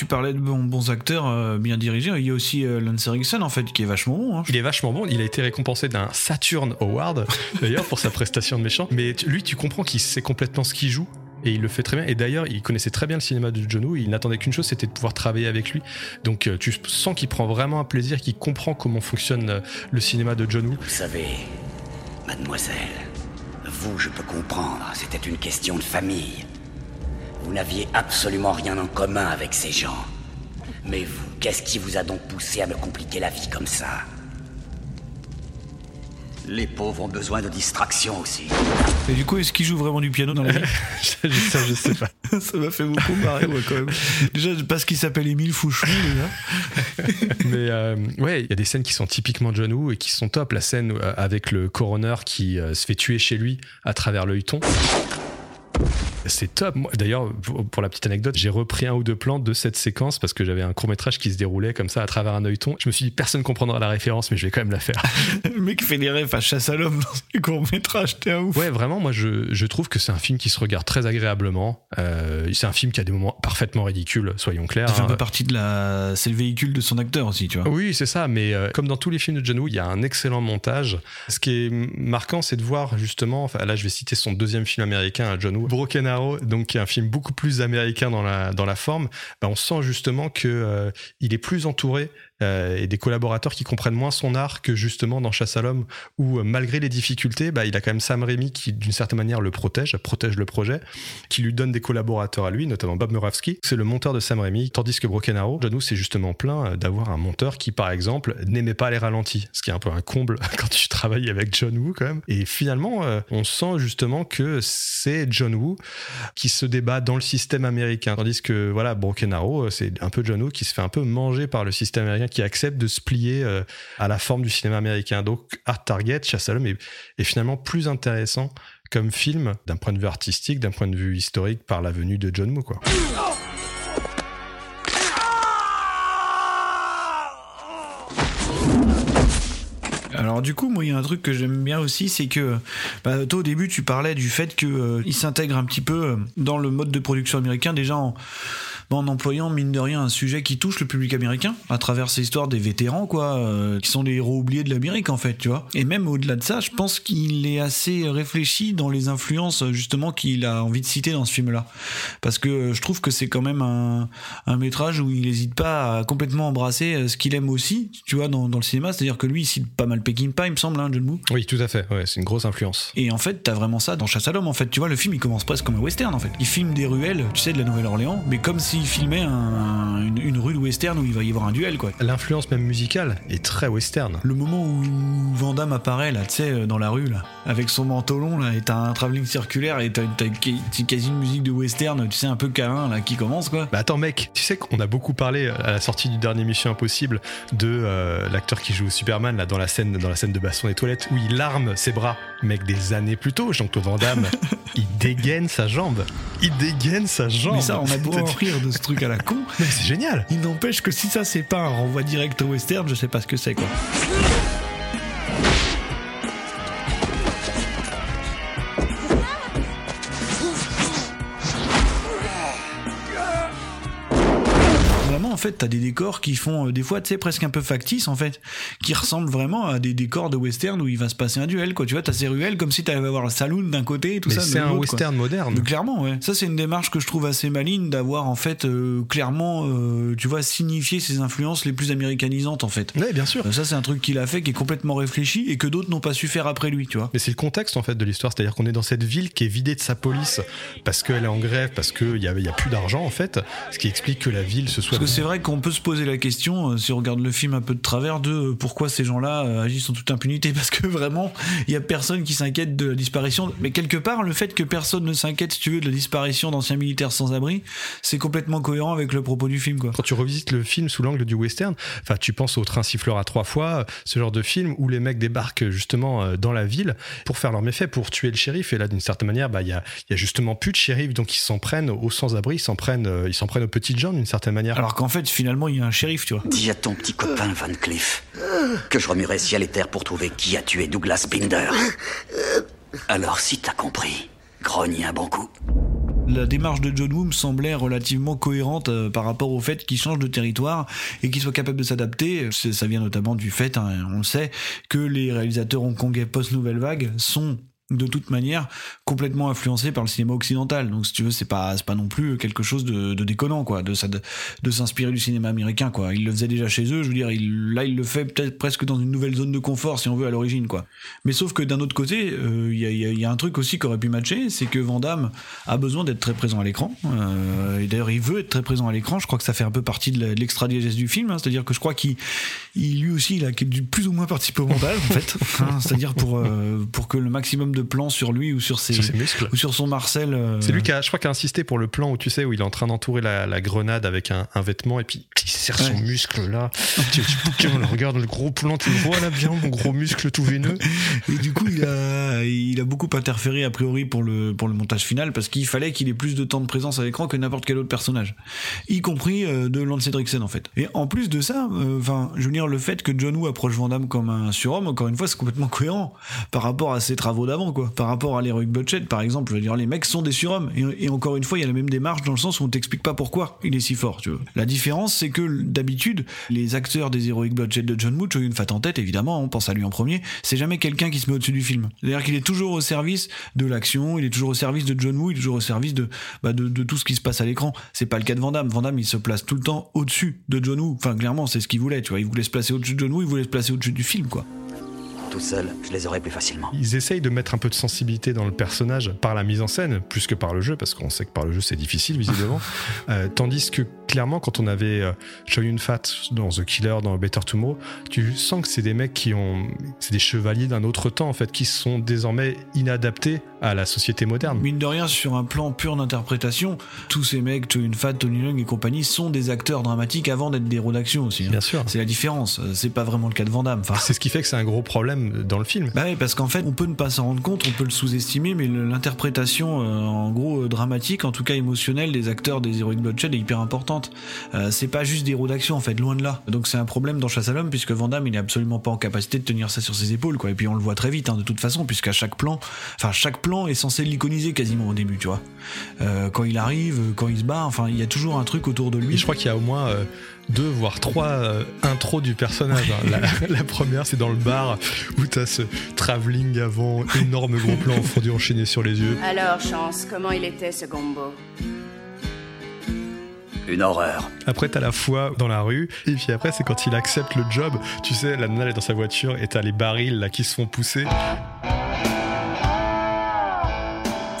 F: Tu parlais de bons, bons acteurs euh, bien dirigés. Il y a aussi euh, Lance Henriksen, en fait, qui est vachement bon. hein.
G: Il est vachement bon. Il a été récompensé d'un Saturn Award, d'ailleurs, pour sa prestation de méchant. Mais tu- lui, tu comprends qu'il sait complètement ce qu'il joue. Et il le fait très bien. Et d'ailleurs, il connaissait très bien le cinéma de John Woo. Il n'attendait qu'une chose, c'était de pouvoir travailler avec lui. Donc, euh, tu sens qu'il prend vraiment un plaisir, qu'il comprend comment fonctionne euh, le cinéma de John Woo.
D: Vous savez, mademoiselle, vous, je peux comprendre, c'était une question de famille. Vous n'aviez absolument rien en commun avec ces gens. Mais vous, qu'est-ce qui vous a donc poussé à me compliquer la vie comme ça? Les pauvres ont besoin de distraction aussi.
F: Et du coup, est-ce qu'il joue vraiment du piano dans la vie?
G: Je, ça, je sais pas.
F: Ça m'a fait beaucoup marrer, ouais, quand même. Déjà, parce qu'il s'appelle Émile Fouchon, déjà.
G: Mais euh, ouais, il y a des scènes qui sont typiquement John Woo et qui sont top. La scène euh, avec le coroner qui euh, se fait tuer chez lui à travers l'œilleton. C'est top. D'ailleurs, pour la petite anecdote, j'ai repris un ou deux plans de cette séquence parce que j'avais un court métrage qui se déroulait comme ça à travers un œilleton. Je me suis dit, personne comprendra la référence, mais je vais quand même la faire.
F: Le mec fait des rêves à chasse à l'homme dans ses courts-métrages, t'es un ouf.
G: Ouais, vraiment, moi, je, je trouve que c'est un film qui se regarde très agréablement. Euh, c'est un film qui a des moments parfaitement ridicules, soyons clairs.
F: Ça fait un peu partie de la. C'est le véhicule de son acteur aussi, tu vois.
G: Oui, c'est ça, mais euh, comme dans tous les films de John Woo, il y a un excellent montage. Ce qui est marquant, c'est de voir justement, enfin, là je vais citer son deuxième film américain, John Woo, Broken Donc qui est un film beaucoup plus américain dans la, dans la forme. Ben, on sent justement que euh, il est plus entouré euh, et des collaborateurs qui comprennent moins son art que justement dans Chasse à l'homme, où euh, malgré les difficultés, bah, il a quand même Sam Raimi qui d'une certaine manière le protège, protège le projet, qui lui donne des collaborateurs à lui, notamment Bob Murawski, c'est le monteur de Sam Raimi, tandis que Broken Arrow, John Woo s'est justement plein d'avoir un monteur qui par exemple n'aimait pas les ralentis, ce qui est un peu un comble quand tu travailles avec John Woo quand même. Et finalement, on sent justement que c'est John Woo qui se débat dans le système américain, tandis que voilà, Broken Arrow, c'est un peu John Woo qui se fait un peu manger par le système américain, qui accepte de se plier euh, à la forme du cinéma américain. Donc Art Target, Chasse à l'homme est, finalement plus intéressant comme film d'un point de vue artistique, d'un point de vue historique par la venue de John Woo.
F: Alors du coup, moi, il y a un truc que j'aime bien aussi, c'est que bah, toi au début, tu parlais du fait qu'il euh, s'intègre un petit peu euh, dans le mode de production américain, déjà en en employant mine de rien un sujet qui touche le public américain à travers ces histoires des vétérans quoi euh, qui sont les héros oubliés de l'Amérique en fait tu vois. Et même au-delà de ça je pense qu'il est assez réfléchi dans les influences justement qu'il a envie de citer dans ce film là parce que je trouve que c'est quand même un, un métrage où il n'hésite pas à complètement embrasser euh, ce qu'il aime aussi tu vois dans, dans le cinéma. C'est à dire que lui il cite pas mal Peckinpah il me semble hein, John Woo.
G: Oui tout à fait. Ouais, c'est une grosse influence.
F: Et en fait t'as vraiment ça dans Chasse à l'homme en fait. Tu vois le film il commence presque comme un western en fait. Il filme des ruelles tu sais de la Nouvelle-Orléans mais comme si il filmait une, rue de western où il va y avoir un duel quoi.
G: L'influence même musicale est très western.
F: Le moment où Van apparaît là, tu sais, dans la rue là, avec son manteau long là, et t'as un travelling circulaire et t'as quasi une musique de western, tu sais, un peu câlin là qui commence quoi.
G: Bah attends mec, tu sais qu'on a beaucoup parlé à la sortie du dernier Mission Impossible de euh, l'acteur qui joue Superman là dans la scène dans la scène de baston des toilettes où il arme ses bras. Mec, des années plus tôt, Jean-Claude Van Damme, il dégaine sa jambe. Il dégaine sa jambe.
F: Mais ça, on a beau en rire de ce truc à la con.
G: Mais c'est génial.
F: Il n'empêche que si ça c'est pas un renvoi direct au western, je sais pas ce que c'est quoi. Fait, t'as des décors qui font euh, des fois, tu sais, presque un peu factices, en fait, qui ressemblent vraiment à des décors de western où il va se passer un duel, quoi. Tu vois, t'as ces ruelles comme si t'allais avoir le saloon d'un côté et tout ça.
G: C'est un western moderne.
F: clairement, ouais. Ça, c'est une démarche que je trouve assez maligne d'avoir, en fait, euh, clairement, euh, tu vois, signifié ses influences les plus américanisantes, en fait.
G: Oui, bien sûr.
F: ça, c'est un truc qu'il a fait qui est complètement réfléchi et que d'autres n'ont pas su faire après lui, tu vois.
G: Mais c'est le contexte, en fait, de l'histoire. C'est-à-dire qu'on est dans cette ville qui est vidée de sa police parce qu'elle est en grève, parce qu'il y a, y a plus d'argent, en fait. Ce qui explique que la ville se soit.
F: Vrai qu'on peut se poser la question, euh, si on regarde le film un peu de travers, de euh, pourquoi ces gens-là euh, agissent en toute impunité. Parce que vraiment, il y a personne qui s'inquiète de la disparition. Mais quelque part, le fait que personne ne s'inquiète, si tu veux, de la disparition d'anciens militaires sans abri, c'est complètement cohérent avec le propos du film. Quoi.
G: Quand tu revisites le film sous l'angle du western, enfin, tu penses au train siffleur à trois fois, ce genre de film où les mecs débarquent justement dans la ville pour faire leur méfait, pour tuer le shérif. Et là, d'une certaine manière, bah, il y, a, y a justement plus de shérif, donc ils s'en prennent aux sans-abri, ils s'en prennent, ils s'en prennent aux petites gens d'une certaine manière.
F: Alors qu'en fait, finalement, il y a un shérif, tu vois.
I: Dis à ton petit copain Van Cliff que je remuerai ciel et terre pour trouver qui a tué Douglas Binder. Alors, si t'as compris, grogne un bon coup.
F: La démarche de John Woo me semblait relativement cohérente euh, par rapport au fait qu'il change de territoire et qu'il soit capable de s'adapter. Ça vient notamment du fait, hein, on le sait, que les réalisateurs hongkongais post-nouvelle vague sont de toute manière complètement influencé par le cinéma occidental. Donc si tu veux, c'est pas pas non plus quelque chose de, de déconnant quoi, de de, de s'inspirer du cinéma américain quoi. Il le faisait déjà chez eux, je veux dire, il, là il le fait peut-être presque dans une nouvelle zone de confort si on veut à l'origine quoi. Mais sauf que d'un autre côté, il euh, y, a, y, a, un truc aussi qui aurait pu matcher, c'est que Van Damme a besoin d'être très présent à l'écran. Euh, et d'ailleurs, il veut être très présent à l'écran. Je crois que ça fait un peu partie de l'extra diégèse du film, hein. c'est-à-dire que je crois qu'il il, lui aussi il a plus ou moins participé au montage en fait, hein. c'est-à-dire pour euh, pour que le maximum de plan sur lui ou sur ses,
G: muscles
F: ou sur son Marcel. Euh.
G: C'est lui qui a, je crois, qui a insisté pour le plan où tu sais où il est en train d'entourer la, grenade avec un, vêtement et puis il serre son muscle là. tu, tu, regarde le gros plan, tu le vois là bien, mon gros muscle tout veineux.
F: Et du coup, il a, il a beaucoup interféré a priori pour le pour le montage final parce qu'il fallait qu'il ait plus de temps de présence à l'écran que n'importe quel autre personnage, y compris euh, de Lance Henriksen en fait. Et en plus de ça, euh, enfin, je veux dire le fait que John Woo approche Van Damme comme un surhomme, encore une fois, c'est complètement cohérent par rapport à ses travaux d'avant Par rapport à l'Heroic Bloodshed, par exemple, je veux dire, les mecs sont des surhommes. Et, encore une fois, il y a la même démarche dans le sens où on t'explique pas pourquoi il est si fort, tu vois. La différence, c'est que d'habitude, les acteurs des Heroic Bloodshed de John Woo, Choi Fat en tête, évidemment, on pense à lui en premier, c'est jamais quelqu'un qui se met au-dessus du film. C'est-à-dire qu'il est toujours au service de l'action, il est toujours au service de John Woo, il est toujours au service de, bah, tout ce qui se passe à l'écran. C'est pas le cas de. Van Damme, il se place tout le temps au-dessus de John Woo. Enfin, clairement, c'est ce qu'il voulait, tu vois. Il voulait se placer au-dessus de John Woo, il voulait se placer au-dessus du film, quoi.
I: Tout seul, je les aurais plus facilement.
G: Ils essayent de mettre un peu de sensibilité dans le personnage par la mise en scène, plus que par le jeu, parce qu'on sait que par le jeu c'est difficile visiblement. Euh, tandis que clairement, quand on avait euh, Choi Yun Fat dans The Killer, dans Better Tomorrow, tu sens que c'est des mecs qui ont, c'est des chevaliers d'un autre temps en fait, qui sont désormais inadaptés à la société moderne.
F: Mine de rien, sur un plan pur d'interprétation, tous ces mecs, Choi Yun Fat, Tony Leung et compagnie, sont des acteurs dramatiques avant d'être des héros d'action aussi. hein.
G: Bien sûr.
F: C'est la différence. C'est pas vraiment le cas de Van Damme. Enfin,
G: C'est ce qui fait que c'est un gros problème dans le film.
F: Bah oui, parce qu'en fait, on peut ne pas s'en rendre compte, on peut le sous-estimer, mais l'interprétation, euh, en gros, euh, dramatique, en tout cas émotionnelle, des acteurs des Heroic Bloodshed est hyper importante. Euh, c'est pas juste des héros d'action, en fait, loin de là. Donc c'est un problème dans Chasse à l'homme, puisque Van Damme, il est absolument pas en capacité de tenir ça sur ses épaules, quoi. Et puis on le voit très vite, hein, de toute façon, puisqu'à chaque plan, enfin, chaque plan est censé l'iconiser quasiment au début, tu vois. Euh, quand il arrive, euh, quand il se bat, enfin, il y a toujours un truc autour de lui.
G: Et je crois qu'il y a au moins euh, deux voire trois euh, intros du personnage. hein. La, la première, c'est dans le bar où t'as ce travelling avant, énorme gros plan en fondu enchaîné sur les yeux.
K: Alors, Chance, comment il était ce gombo?
I: Une horreur.
G: Après, t'as la foi dans la rue. Et puis après, c'est quand il accepte le job. Tu sais, la nana elle est dans sa voiture et t'as les barils là qui se font pousser.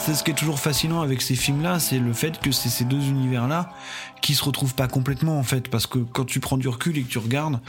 F: C'est ce qui est toujours fascinant avec ces films-là, c'est le fait que c'est ces deux univers-là qui se retrouvent pas complètement en fait, parce que quand tu prends du recul et que tu regardes,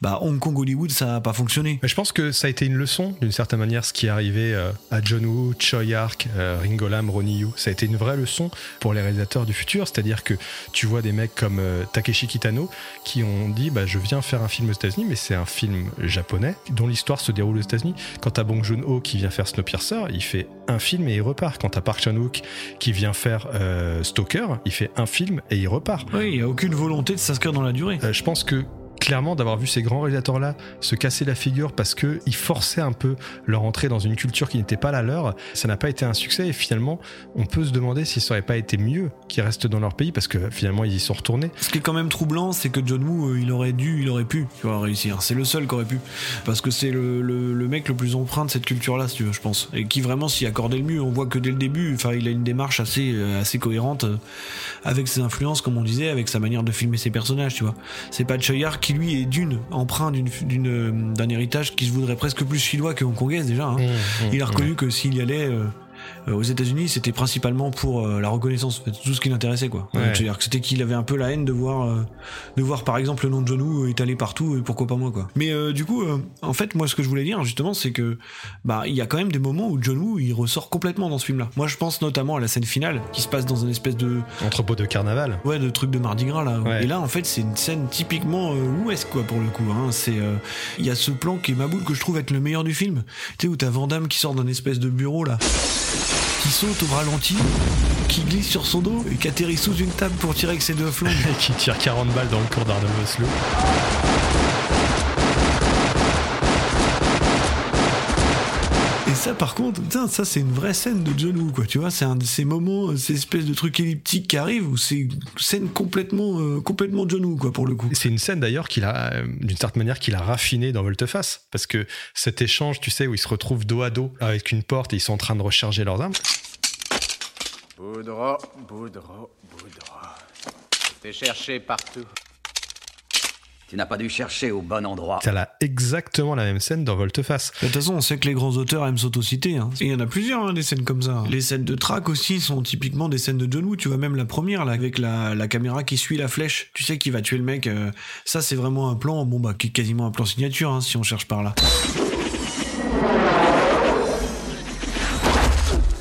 F: bah Hong Kong Hollywood ça a pas fonctionné.
G: Mais je pense que ça a été une leçon, d'une certaine manière, ce qui est arrivé euh, à John Woo, Choi Ark, euh, Ringo Lam, Ronnie Yu. Ça a été une vraie leçon pour les réalisateurs du futur, c'est-à-dire que tu vois des mecs comme euh, Takeshi Kitano qui ont dit bah, je viens faire un film aux États-Unis, mais c'est un film japonais dont l'histoire se déroule aux États-Unis. Quand t'as Bong Joon-ho qui vient faire Snowpiercer, il fait un film et il repart. Quand t'as Park Chan-wook qui vient faire euh, Stalker, il fait un film et il repart.
F: Oui, il y a aucune volonté de s'inscrire dans la durée.
G: Euh, je pense que clairement d'avoir vu ces grands réalisateurs là se casser la figure parce que ils forçaient un peu leur entrée dans une culture qui n'était pas la leur ça n'a pas été un succès et finalement on peut se demander si ça aurait pas été mieux qu'ils restent dans leur pays parce que finalement ils y sont retournés
F: Ce qui est quand même troublant, c'est que John Woo, euh, il aurait dû, il aurait pu, réussir. C'est le seul qui aurait pu, parce que c'est le, mec le plus empreint de cette culture-là, si tu veux, je pense, et qui vraiment s'y accordait le mieux. On voit que dès le début, enfin, il a une démarche assez, euh, cohérente euh, avec ses influences, comme on disait, avec sa manière de filmer ses personnages, tu vois. C'est pas Choyar qui lui est d'une d'une, euh, d'un héritage qui se voudrait presque plus chinois que hongkongaise déjà. hein. il a reconnu que s'il y allait euh, euh, aux États-Unis, c'était principalement pour euh, la reconnaissance, tout ce qui l'intéressait, quoi.
G: Ouais.
F: C'est-à-dire que c'était qu'il avait un peu la haine de voir, euh, de voir par exemple le nom de John Woo étalé partout, et pourquoi pas moi, quoi. Mais euh, du coup, euh, en fait, moi, ce que je voulais dire justement, c'est que bah il y a quand même des moments où John Woo il ressort complètement dans ce film-là. Moi, je pense notamment à la scène finale qui se passe dans une espèce de
G: entrepôt de carnaval
F: ouais, de truc de Mardi Gras là.
G: Ouais.
F: Et là, en fait, c'est une scène typiquement euh, ouest quoi pour le coup. Hein. C'est, euh, il y a ce plan qui est ma boule que je trouve être le meilleur du film. Tu sais où t'as Van Damme qui sort d'un espèce de bureau là, qui saute au ralenti, qui glisse sur son dos et qui atterrit sous une table pour tirer avec ses deux flingues.
G: qui tire 40 balles dans le corps d'Arnold Oslo
F: ça, par contre, putain, ça c'est une vraie scène de John Woo, quoi. Tu vois, c'est un de ces moments, ces espèces de trucs elliptiques qui arrivent où c'est une scène complètement, euh, complètement John Woo, quoi, pour le coup.
G: C'est une scène d'ailleurs qu'il a, euh, d'une certaine manière, qu'il a raffiné dans Volteface. Parce que cet échange, tu sais, où ils se retrouvent dos à dos avec une porte et ils sont en train de recharger leurs armes.
B: Boudreau, Boudreau, Boudreau. T'es cherché partout.
I: Tu n'as pas dû chercher au bon endroit.
G: T'as là exactement la même scène dans Volteface.
F: De toute façon, on sait que les grands auteurs aiment s'autociter. Hein. Et il y en a plusieurs, hein, des scènes comme ça. Les scènes de track aussi sont typiquement des scènes de John Woo. Tu vois, même la première, là, avec la, la caméra qui suit la flèche. Tu sais qui va tuer le mec. euh, ça, c'est vraiment un plan, bon, bah, qui est quasiment un plan signature, hein, si on cherche par là.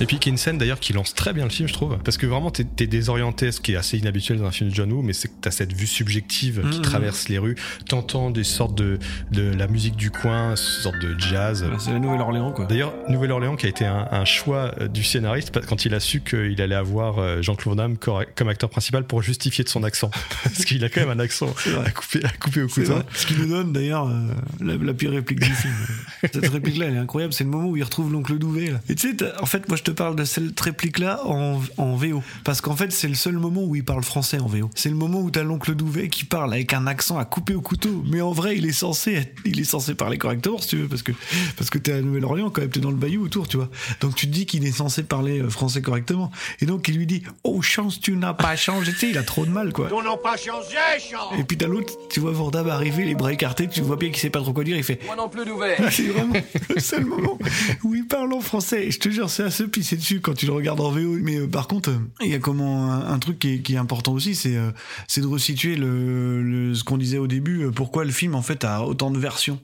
G: Et puis qui est une scène d'ailleurs qui lance très bien le film, je trouve. Parce que vraiment, t'es es désorienté, ce qui est assez inhabituel dans un film de John Woo, mais c'est que t'as cette vue subjective qui
F: Mhm.
G: traverse les rues. T'entends des sortes de, de la musique du coin, sorte de jazz.
F: C'est la Nouvelle-Orléans, quoi.
G: D'ailleurs, Nouvelle-Orléans qui a été un, un choix euh, du scénariste quand il a su qu'il allait avoir euh, Jean-Claude Van Damme comme acteur principal pour justifier de son accent. Parce qu'il a quand même un accent à couper, à couper au couteau.
F: Ce qui nous donne d'ailleurs euh, la, la pire réplique du film. Cette réplique-là, elle est incroyable. C'est le moment où il retrouve l'oncle Douvet. Là. Et tu sais, en fait, moi, je te parle de cette réplique-là en, en VO. Parce qu'en fait, c'est le seul moment où il parle français en VO. C'est le moment où t'as l'oncle Douvet qui parle avec un accent à couper au couteau. Mais en vrai, il est censé, être- il est censé parler correctement, si tu veux, parce que parce que t'es à Nouvelle-Orléans quand même, t'es dans le bayou autour, tu vois. Donc tu te dis qu'il est censé parler euh, français correctement. Et donc il lui dit, oh chance, tu n'as pas changé. Tu sais, il a trop de mal, quoi.
L: Ton n'a pas changé, chance
F: Et puis t'as l'autre, tu vois Vordam arriver, les bras écartés, tu vois bien qu'il sait pas trop quoi dire, il fait
A: Moi non plus d'ouvert.
F: c'est vraiment le seul moment où il parle en français. Et je te jure, c'est à se pisser dessus quand tu le regardes en VO. Mais euh, par contre, euh, il y a comment un, truc qui est, important aussi, c'est euh, de resituer le, ce qu'on disait au début. Pourquoi le film en fait a autant de versions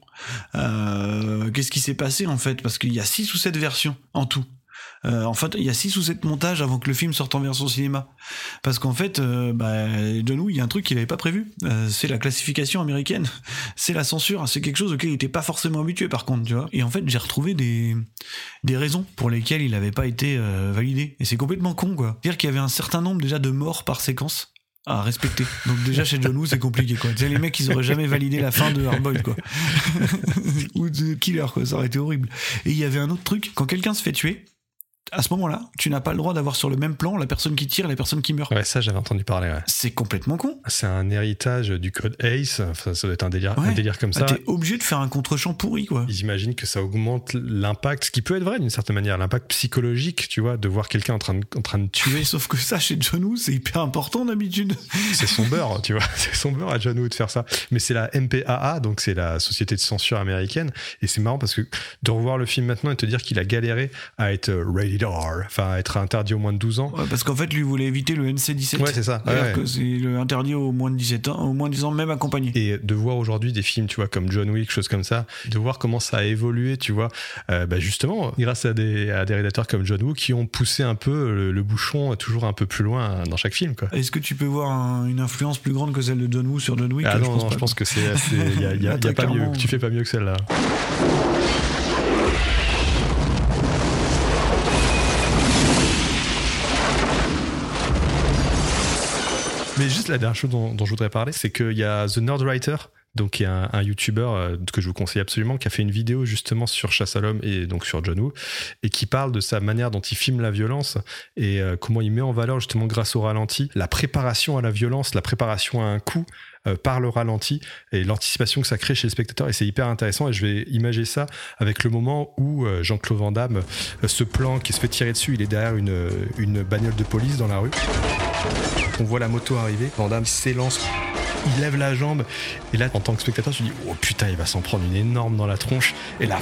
F: Qu'est-ce qui s'est passé en fait? Parce qu'il y a six ou sept versions en tout. Euh, en fait, il y a six ou sept montages avant que le film sorte en version cinéma. Parce qu'en fait, euh, bah, John Woo, il y a un truc qu'il n'avait pas prévu. Euh, c'est la classification américaine. C'est la censure. C'est quelque chose auquel il n'était pas forcément habitué, par contre, tu vois. Et en fait, j'ai retrouvé des, des raisons pour lesquelles il n'avait pas été euh, validé. Et c'est complètement con, quoi. C'est-à-dire qu'il y avait un certain nombre déjà de morts par séquence à respecter. Donc déjà chez John Woo c'est compliqué quoi. Sais, les mecs ils auraient jamais validé la fin de Hardboiled quoi. Ou de Killer quoi, ça aurait été horrible. Et il y avait un autre truc, quand quelqu'un se fait tuer, à ce moment-là, tu n'as pas le droit d'avoir sur le même plan la personne qui tire et la personne qui meurt.
G: Ouais, ça j'avais entendu parler. Ouais.
F: C'est complètement con.
G: C'est un héritage du code ACE. Enfin, ça doit être un délire, un délire comme
F: Bah,
G: ça.
F: T'es obligé de faire un contre-champ pourri quoi.
G: Ils imaginent que ça augmente l'impact, ce qui peut être vrai d'une certaine manière, l'impact psychologique, tu vois, de voir quelqu'un en train de, en train de tuer.
F: Sauf que ça chez John Woo c'est hyper important d'habitude.
G: C'est son beurre, tu vois. C'est son beurre à John Woo de faire ça. Mais c'est la MPAA, donc c'est la société de censure américaine. Et c'est marrant parce que de revoir le film maintenant et te dire qu'il a galéré à être rated Enfin être interdit au moins de 12 ans.
F: Ouais, parce qu'en fait lui voulait éviter le NC17.
G: Ouais, c'est ça. Ouais, ouais.
F: que c'est le interdit aux moins de 17 ans, aux moins de 10 ans même accompagné.
G: Et de voir aujourd'hui des films, tu vois, comme John Wick, choses comme ça, de voir comment ça a évolué, tu vois, euh, bah justement, grâce à des, à des rédacteurs comme John Woo qui ont poussé un peu le, le bouchon toujours un peu plus loin dans chaque film, quoi.
F: Est-ce que tu peux voir un- une influence plus grande que celle de John Woo sur John Wick?
G: Ah non,
F: pense
G: non, je pense que c'est, il y a, il y a-
F: Ah,
G: y a pas mieux. Tu fais pas mieux que celle-là. Mais juste la dernière chose dont, dont je voudrais parler, c'est qu'il y a The Nerdwriter, donc qui est un, un YouTuber euh, que je vous conseille absolument, qui a fait une vidéo justement sur Chasse à l'homme et donc sur John Woo, et qui parle de sa manière dont il filme la violence et euh, comment il met en valeur justement grâce au ralenti la préparation à la violence, la préparation à un coup euh, par le ralenti et l'anticipation que ça crée chez le spectateur et c'est hyper intéressant et je vais imager ça avec le moment où Jean-Claude Van Damme se planque et se fait tirer dessus, il est derrière une, une bagnole de police dans la rue. On voit la moto arriver, Van Damme s'élance, il lève la jambe et là en tant que spectateur tu dis oh putain il va s'en prendre une énorme dans la tronche et là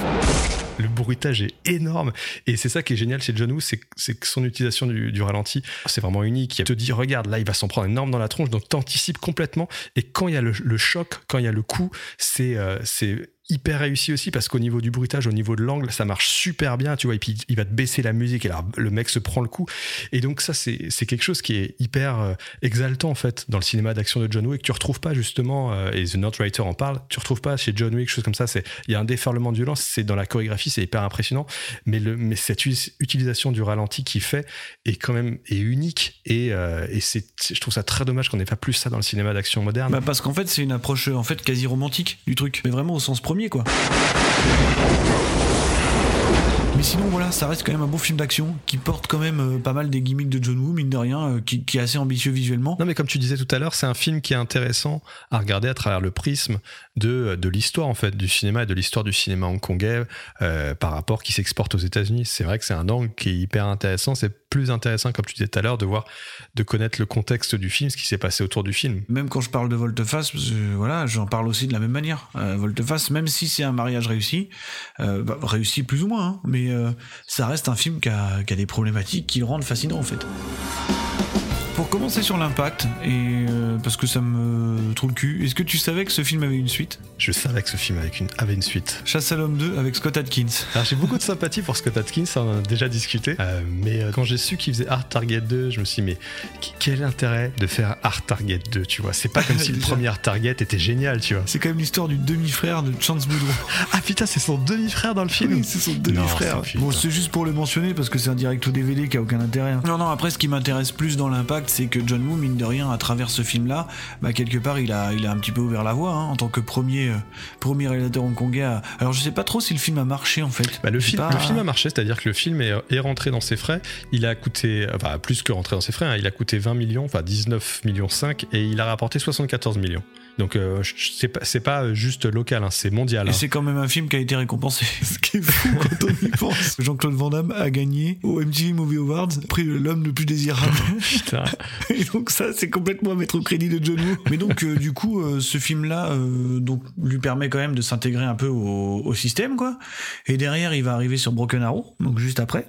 G: le bruitage est énorme. Et c'est ça qui est génial chez John Woo c'est que son utilisation du, ralenti c'est vraiment unique. Il te dit regarde là il va s'en prendre énorme dans la tronche donc t'anticipes complètement. Et quand il y a le, choc quand il y a le coup c'est euh, c'est hyper réussi aussi parce qu'au niveau du bruitage, au niveau de l'angle, ça marche super bien, tu vois. Et puis il va te baisser la musique et là, le mec se prend le coup. Et donc ça, c'est quelque chose qui est hyper euh, exaltant en fait dans le cinéma d'action de John Wick. Tu retrouves pas justement, euh, et The Not Writer en parle, tu retrouves pas chez John Wick, chose comme ça. C'est il y a un déferlement de violence, c'est dans la chorégraphie, c'est hyper impressionnant. Mais le mais cette utilisation du ralenti qu'il fait est quand même est unique et euh, et c'est je trouve ça très dommage qu'on n'ait pas plus ça dans le cinéma d'action moderne.
F: Bah parce qu'en fait c'est une approche en fait quasi romantique du truc, mais vraiment au sens premier quoi. Sinon voilà, ça reste quand même un beau film d'action qui porte quand même euh, pas mal des gimmicks de John Woo mine de rien, euh, qui, qui est assez ambitieux visuellement.
G: Non, mais comme tu disais tout à l'heure, c'est un film qui est intéressant à regarder à travers le prisme de, de l'histoire, en fait, du cinéma et de l'histoire du cinéma hongkongais euh, par rapport qui s'exporte aux États-Unis. C'est vrai que c'est un angle qui est hyper intéressant. C'est plus intéressant, comme tu disais tout à l'heure, de voir, de connaître le contexte du film, ce qui s'est passé autour du film.
F: Même quand je parle de Volteface, parce que, voilà, j'en parle aussi de la même manière. Euh, Volteface, même si c'est un mariage réussi, euh, bah, réussi plus ou moins, hein, mais euh, ça reste un film qui a, qui a des problématiques qui le rendent fascinant en fait. Pour commencer sur l'impact, et euh, parce que ça me trouve le cul, est-ce que tu savais que ce film avait une suite?
G: Je savais que ce film avait une, avait une suite.
F: Chasse à l'homme 2 avec Scott Atkins.
G: Alors j'ai beaucoup de sympathie pour Scott Atkins, on en a déjà discuté, euh, mais euh, quand j'ai su qu'il faisait Hard Target 2, je me suis dit, mais qu- quel intérêt de faire Hard Target 2, tu vois? C'est pas comme si le premier Hard Target était génial, tu vois.
F: C'est quand même l'histoire du demi-frère de Chance Boudreau.
G: Ah putain, c'est son demi-frère dans le film
F: Oui, c'est son demi-frère. Bon, c'est juste pour le mentionner parce que c'est un direct au DVD qui a aucun intérêt. hein. Non, non, après, ce qui m'intéresse plus dans l'impact, c'est que John Woo, mine de rien, à travers ce film-là, bah, quelque part, il a, il a un petit peu ouvert la voie hein, en tant que premier, euh, premier réalisateur hongkongais. à- Alors, je sais pas trop si le film a marché en fait.
G: Bah, le, film,
F: pas-
G: le film a marché, c'est-à-dire que le film est, est rentré dans ses frais. Il a coûté, enfin plus que rentré dans ses frais, hein, il a coûté 20 millions, enfin 19 millions 5, et il a rapporté 74 millions. Donc euh, c'est pas, c'est pas juste local, hein, c'est mondial.
F: Et
G: hein.
F: c'est quand même un film qui a été récompensé. Ce qui est fou quand on y pense. Jean-Claude Van Damme a gagné au MTV Movie Awards, prix de l'homme le plus désirable.
G: Putain.
F: Et donc ça, c'est complètement à mettre au crédit de John Woo. Mais donc, euh, du coup, euh, ce film-là euh, donc lui permet quand même de s'intégrer un peu au, au système, quoi. Et derrière, il va arriver sur Broken Arrow, donc juste après.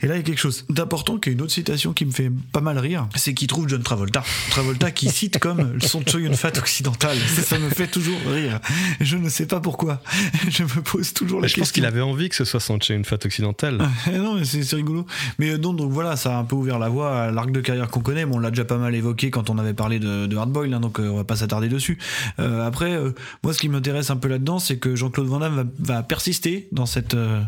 F: Et là, il y a quelque chose d'important, qui est une autre citation qui me fait pas mal rire, c'est qu'il trouve John Travolta. Travolta qui cite comme son Choyun Fat occidental. Ça, ça me fait toujours rire. Je ne sais pas pourquoi. Je me pose toujours la
G: Mais je
F: question.
G: pense qu'il avait envie que ce soit son une fat occidentale.
F: Eh non, mais c'est rigolo. Mais euh, donc, donc voilà, ça a un peu ouvert la voie à l'arc de carrière qu'on connaît. Bon, on l'a déjà pas mal évoqué quand on avait parlé de, de Hardboiled, hein, donc euh, on va pas s'attarder dessus. Euh, après, euh, moi, ce qui m'intéresse un peu là-dedans, c'est que Jean-Claude Van Damme va, va persister dans cette euh,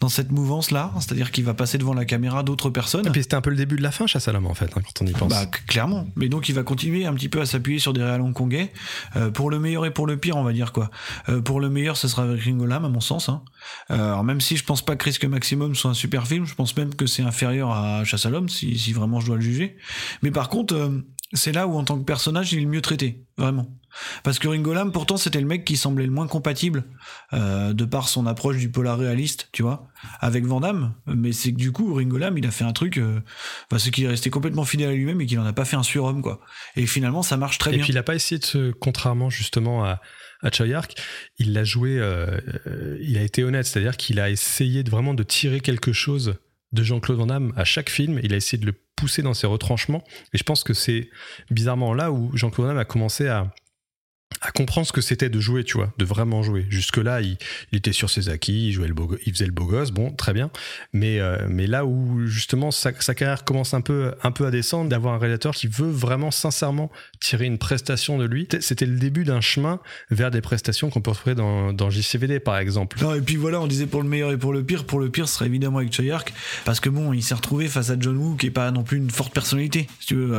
F: dans cette mouvance-là, c'est-à-dire qu'il va passer devant la caméra d'autres personnes.
G: Et puis c'était un peu le début de la fin, Chasse à l'homme, en fait, hein, quand on y pense.
F: Bah, clairement. Mais donc, il va continuer un petit peu à s'appuyer sur des réals hongkongais. Euh, pour le meilleur et pour le pire, on va dire quoi. Euh, pour le meilleur, ce sera avec Ringo Lam, à mon sens. Hein. Euh, alors, même si je pense pas que Risque Maximum soit un super film, je pense même que c'est inférieur à Chasse à l'homme, si, si vraiment je dois le juger. Mais par contre, c'est là où, en tant que personnage, il est le mieux traité. Vraiment. Parce que Ringo Lam, pourtant, c'était le mec qui semblait le moins compatible, euh, de par son approche du polar réaliste, tu vois, avec Van Damme. Mais c'est que du coup, Ringo Lam, il a fait un truc, euh, bah, c'est qu'il est resté complètement fidèle à lui-même et qu'il en a pas fait un surhomme, quoi. Et finalement, ça marche très
G: Et
F: bien.
G: puis il a pas essayé de se, contrairement justement à, à Choyark, il l'a joué, euh, euh, il a été honnête, c'est-à-dire qu'il a essayé de vraiment de tirer quelque chose de Jean-Claude Van Damme à chaque film, il a essayé de le pousser dans ses retranchements, et je pense que c'est bizarrement là où Jean-Claude Van Damme a commencé à à comprendre ce que c'était de jouer, tu vois, de vraiment jouer. Jusque-là, il, était sur ses acquis, il, jouait le beau, il faisait le beau gosse, bon, très bien. Mais, euh, mais là où justement sa, carrière commence un peu, un peu à descendre, d'avoir un réalisateur qui veut vraiment sincèrement tirer une prestation de lui, c'était le début d'un chemin vers des prestations qu'on peut retrouver dans, dans JCVD, par exemple.
F: Non, et puis voilà, on disait pour le meilleur et pour le pire. Pour le pire, ce serait évidemment avec Choyark, parce que bon, il s'est retrouvé face à John Woo, qui est pas non plus une forte personnalité, si tu veux,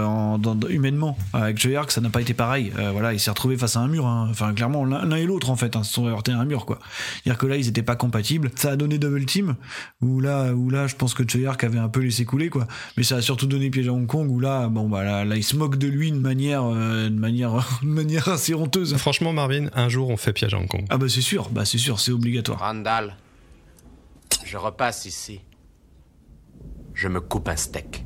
F: humainement. Avec Choyark, ça n'a pas été pareil. Euh, voilà, il s'est retrouvé face à un mur. hein. Enfin, clairement, l'un et l'autre, en fait, hein, se sont heurtés à un mur, quoi. C'est-à-dire que là, ils étaient pas compatibles. Ça a donné Double Team, où là, où là, je pense que Choyark avait un peu laissé couler, quoi. Mais ça a surtout donné piège à Hong Kong, où là, bon, bah là, là il se moque de lui de manière, euh, de manière, de manière assez honteuse.
G: Franchement, Marvin, un jour on fait piège à Hong Kong.
F: Ah bah c'est sûr, bah c'est sûr, c'est obligatoire.
B: Randall, je repasse ici. Je me coupe un steak.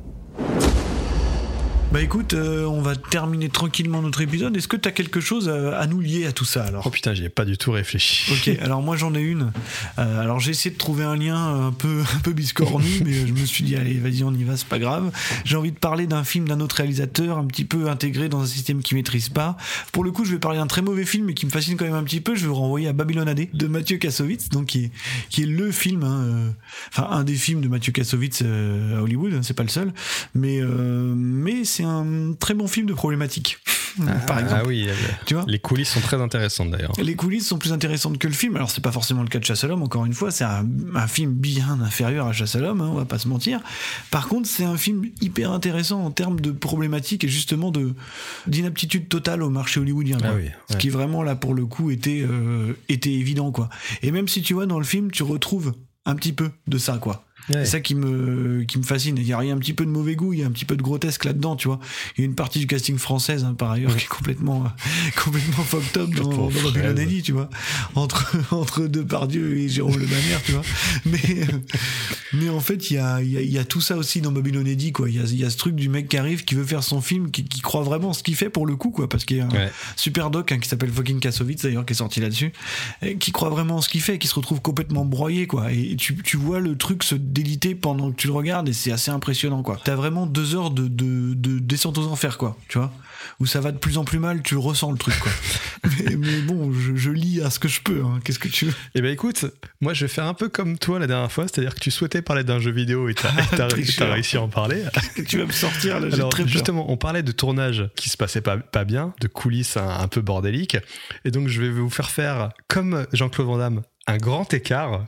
F: Bah écoute, euh, on va terminer tranquillement notre épisode. Est-ce que t'as quelque chose à, à nous lier à tout ça alors?
G: Oh putain, j'y ai pas du tout réfléchi.
F: Ok, alors moi j'en ai une. Euh, alors j'ai essayé de trouver un lien un peu un peu biscornu, mais je me suis dit allez vas-y on y va, c'est pas grave. J'ai envie de parler d'un film d'un autre réalisateur, un petit peu intégré dans un système qu'il maîtrise pas. Pour le coup, je vais parler d'un très mauvais film, mais qui me fascine quand même un petit peu. Je vais vous renvoyer à Babylon AD de Mathieu Kassovitz, donc qui est qui est le film, hein, euh, enfin un des films de Mathieu Kassovitz euh, à Hollywood, hein, c'est pas le seul, mais euh, mais c'est un très bon film de problématique. Par exemple.
G: Ah oui, euh,
F: Tu vois
G: les coulisses sont très intéressantes d'ailleurs.
F: Les coulisses sont plus intéressantes que le film. Alors c'est pas forcément le cas de Chasse à l'homme. Encore une fois, c'est un, un film bien inférieur à Chasse à l'homme. hein, on va pas se mentir. Par contre, c'est un film hyper intéressant en termes de problématiques et justement de d'inaptitude totale au marché hollywoodien. quoi.
G: Ah oui,
F: Ce qui vraiment là pour le coup était euh, était évident quoi. Et même si tu vois dans le film, tu retrouves un petit peu de ça quoi.
G: Ouais.
F: C'est ça qui me, qui me fascine. Il y, a, un petit peu de mauvais goût, il y a un petit peu de grotesque là-dedans, tu vois. Il y a une partie du casting française, hein, par ailleurs, qui est complètement, complètement fucked up dans, dans Babylon tu vois. Entre, entre Depardieu et Jérôme Le Maire, tu vois. Mais, euh, Mais en fait, il y a, il y, a, il y a tout ça aussi dans Babylon Eddy, quoi. Il y a, il y a ce truc du mec qui arrive, qui veut faire son film, qui, qui croit vraiment ce qu'il fait pour le coup, quoi. Parce qu'il y a un
G: Ouais.
F: super doc hein, qui s'appelle fucking Kassovitz, d'ailleurs, qui est sorti là-dessus, qui croit vraiment en ce qu'il fait, qui se retrouve complètement broyé, quoi. Et tu, tu vois le truc se déliter pendant que tu le regardes, et c'est assez impressionnant, quoi. T'as vraiment deux heures de, de, de descente aux enfers, quoi. Tu vois où ça va de plus en plus mal, tu le ressens le truc, quoi. mais, mais bon, je, je lis à ce que je peux. hein. Qu'est-ce que tu veux?
G: Eh ben écoute, moi je vais faire un peu comme toi la dernière fois, c'est-à-dire que tu souhaitais parler d'un jeu vidéo et t'as t'as réussi à en parler.
F: tu vas me sortir là? J'ai
G: Alors
F: très peur.
G: justement, on parlait de tournage qui se passait pas, pas bien, de coulisses un, un peu bordéliques, et donc je vais vous faire faire, comme Jean-Claude Van Damme, un grand écart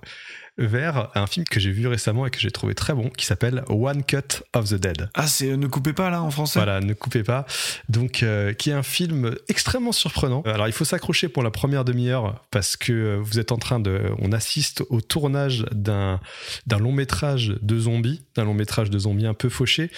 G: vers un film que j'ai vu récemment et que j'ai trouvé très bon, qui s'appelle One Cut of the Dead.
F: Ah, c'est euh, ne coupez pas là en français.
G: Voilà, ne coupez pas. Donc, euh, qui est un film extrêmement surprenant. Alors, il faut s'accrocher pour la première demi-heure parce que euh, vous êtes en train de, on assiste au tournage d'un d'un long métrage de zombies, d'un long métrage de zombies un peu fauché,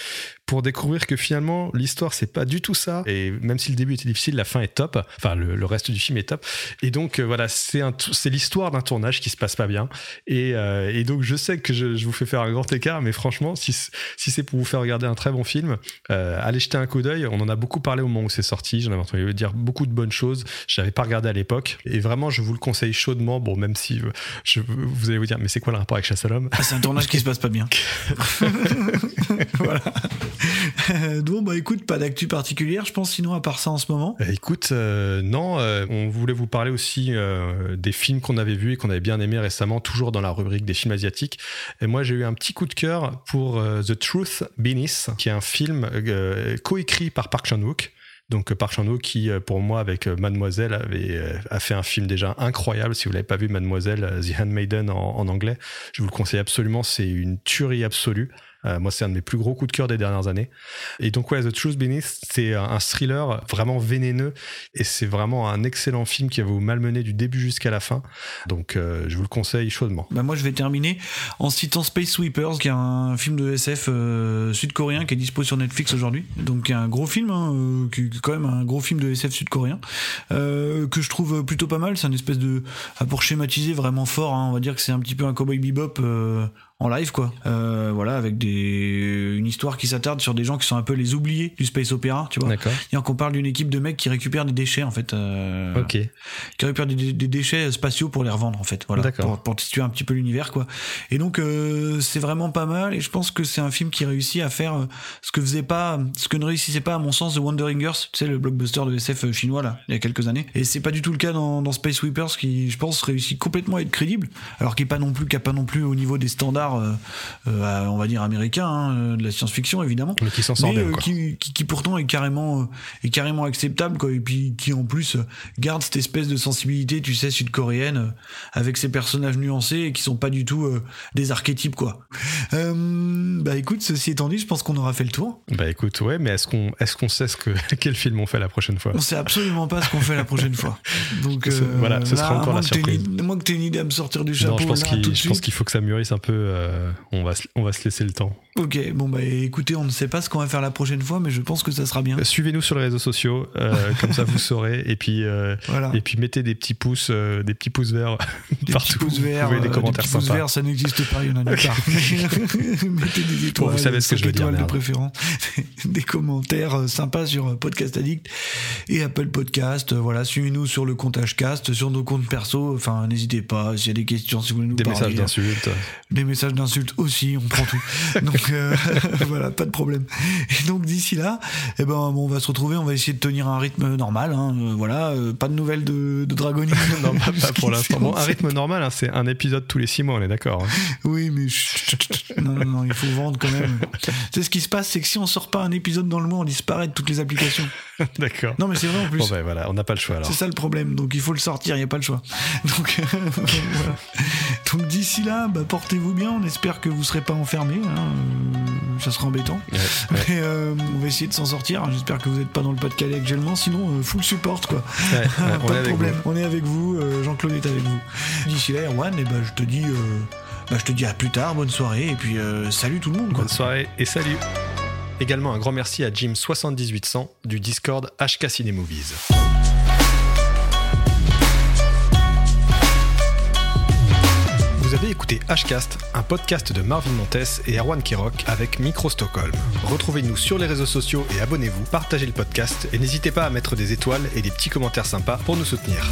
G: pour découvrir que finalement l'histoire c'est pas du tout ça. Et même si le début était difficile, la fin est top. Enfin, le, le reste du film est top. Et donc euh, voilà, c'est l'histoire d'un tournage qui se passe pas bien. Et, euh, et donc je sais que je, je vous fais faire un grand écart, mais franchement, si, si c'est pour vous faire regarder un très bon film, euh, allez jeter un coup d'œil. On en a beaucoup parlé au moment où c'est sorti. J'en avais entendu dire beaucoup de bonnes choses. Je n'avais pas regardé à l'époque. Et vraiment, je vous le conseille chaudement. Bon, même si je, vous allez vous dire, mais c'est quoi le rapport avec Chasse à l'homme
F: Ah, c'est un tournage qui se passe pas bien. voilà. Bon, bah écoute, pas d'actu particulière, je pense, sinon, à part ça en ce moment.
G: Euh, Écoute, euh, non, euh, on voulait vous parler aussi euh, des films qu'on avait vus et qu'on avait bien aimés récemment, toujours dans la rubrique des films asiatiques. Et moi, j'ai eu un petit coup de cœur pour The Truth Beneath, qui est un film coécrit par Park Chan-wook. Donc Park Chan-wook qui, pour moi, avec Mademoiselle, avait, a fait un film déjà incroyable. Si vous l'avez pas vu, Mademoiselle, The Handmaiden en, en anglais, je vous le conseille absolument. C'est une tuerie absolue. Euh, moi, c'est un de mes plus gros coups de cœur des dernières années. Et donc, ouais, The Truth Beneath, c'est un thriller vraiment vénéneux et c'est vraiment un excellent film qui va vous malmener du début jusqu'à la fin. Donc, euh, je vous le conseille chaudement.
F: Bah moi je vais terminer en citant Space Sweepers qui est un film de SF euh, sud-coréen qui est dispo sur Netflix aujourd'hui donc un gros film hein, euh, qui qui est quand même un gros film de SF sud-coréen euh, que je trouve plutôt pas mal c'est un espèce de ah, pour schématiser vraiment fort hein, on va dire que c'est un petit peu un cowboy bebop euh, en live quoi Euh, voilà avec des une histoire qui s'attarde sur des gens qui sont un peu les oubliés du space opéra tu vois
G: D'accord.
F: et qu'on parle d'une équipe de mecs qui récupèrent des déchets en fait euh,
G: Ok.
F: qui récupèrent des, des déchets spatiaux pour les revendre en fait voilà
G: D'accord.
F: pour, pour situer un petit peu l'univers quoi et donc euh, c'est vraiment pas mal et je pense que c'est un film qui réussit à faire ce que faisait pas ce que ne réussissait pas à mon sens The Wandering Earth tu sais le blockbuster de SF chinois là il y a quelques années et c'est pas du tout le cas dans, dans Space Sweepers qui je pense réussit complètement à être crédible alors qu'il est pas non plus qui a pas non plus au niveau des standards euh, euh, on va dire américains hein, euh, de la science-fiction évidemment
G: Mais qui s'en sort
F: mais,
G: bien, quoi.
F: qui, qui, qui pourtant est carrément est carrément acceptable quoi et puis qui en plus garde cette espèce de sensibilité tu sais sud-coréenne avec ses personnages nuancés et qui sont pas du tout des archétypes quoi bah écoute ceci étant dit je pense qu'on aura fait le tour
G: Bah écoute, ouais, mais est-ce qu'on est qu'on sait ce que, quel film on fait la prochaine fois?
F: On sait absolument pas ce qu'on fait la prochaine fois donc
G: voilà, ce
F: là,
G: sera encore la surprise.
F: moins que t'aies une idée à me sortir du chapeau
G: Non, je pense qu'il faut que ça mûrisse un peu. Euh, on, va se, on va se laisser le temps.
F: ok bon bah écoutez on ne sait pas ce qu'on va faire la prochaine fois mais je pense que ça sera bien
G: Euh, Suivez-nous sur les réseaux sociaux, euh, comme ça vous saurez. Et puis, euh,
F: Voilà.
G: et puis mettez des petits pouces, euh, des petits pouces verts
F: Des
G: partout.
F: pouces verts,
G: Vous des
F: euh,
G: commentaires
F: petits pouces verts, ça n'existe pas, il y en a nulle part. Mettez des étoiles,
G: vous savez ce que je veux dire,
F: étoiles de préférence, des commentaires sympas sur Podcast Addict et Apple Podcast. Voilà, suivez-nous sur le compte Hcast, sur nos comptes perso. Enfin, n'hésitez pas s'il y a des questions, si vous voulez nous
G: Des
F: parler.
G: messages d'insultes.
F: Des messages d'insultes aussi, on prend tout. Donc euh, voilà, pas de problème. Et donc d'ici là, eh ben, bon, on va se retrouver, on va essayer de tenir un rythme normal. hein. Euh, voilà, euh, pas de nouvelles de, de
G: non, pas, pas pour l'instant. Bon, un
F: C'est-
G: rythme normal, hein, c'est un épisode tous les six mois, on est d'accord. hein.
F: Oui, mais non, non, non, il faut vendre quand même. tu sais ce qui se passe, c'est que si on sort pas un épisode dans le mois, on disparaît de toutes les applications.
G: d'accord.
F: Non, mais c'est vrai en plus.
G: Bon, ben voilà, on n'a pas le choix alors.
F: C'est ça le problème, donc il faut le sortir, il n'y a pas le choix. Donc, voilà. donc d'ici là, bah, portez-vous bien, on espère que vous serez pas enfermés, hein, euh, ça sera embêtant.
G: Ouais, ouais.
F: Mais euh, on va essayer de s'en sortir, j'espère que vous n'êtes pas dans le Pas-de-Calais actuellement, sinon euh, full support quoi.
G: Ouais,
F: pas de problème,
G: vous.
F: on est avec vous, euh, Jean-Claude est avec vous. D'ici là, Erwan, et bah, je te dis... euh, bah, je te dis à plus tard, bonne soirée, et puis euh, salut tout le monde. Quoi.
G: Bonne soirée et salut. Également un grand merci à Jim7800 du Discord HK Cinemovies. Vous avez écouté Hcast, un podcast de Marvin Montes et Erwan Kirok avec Micro Stockholm. Retrouvez-nous sur les réseaux sociaux et abonnez-vous, partagez le podcast et n'hésitez pas à mettre des étoiles et des petits commentaires sympas pour nous soutenir.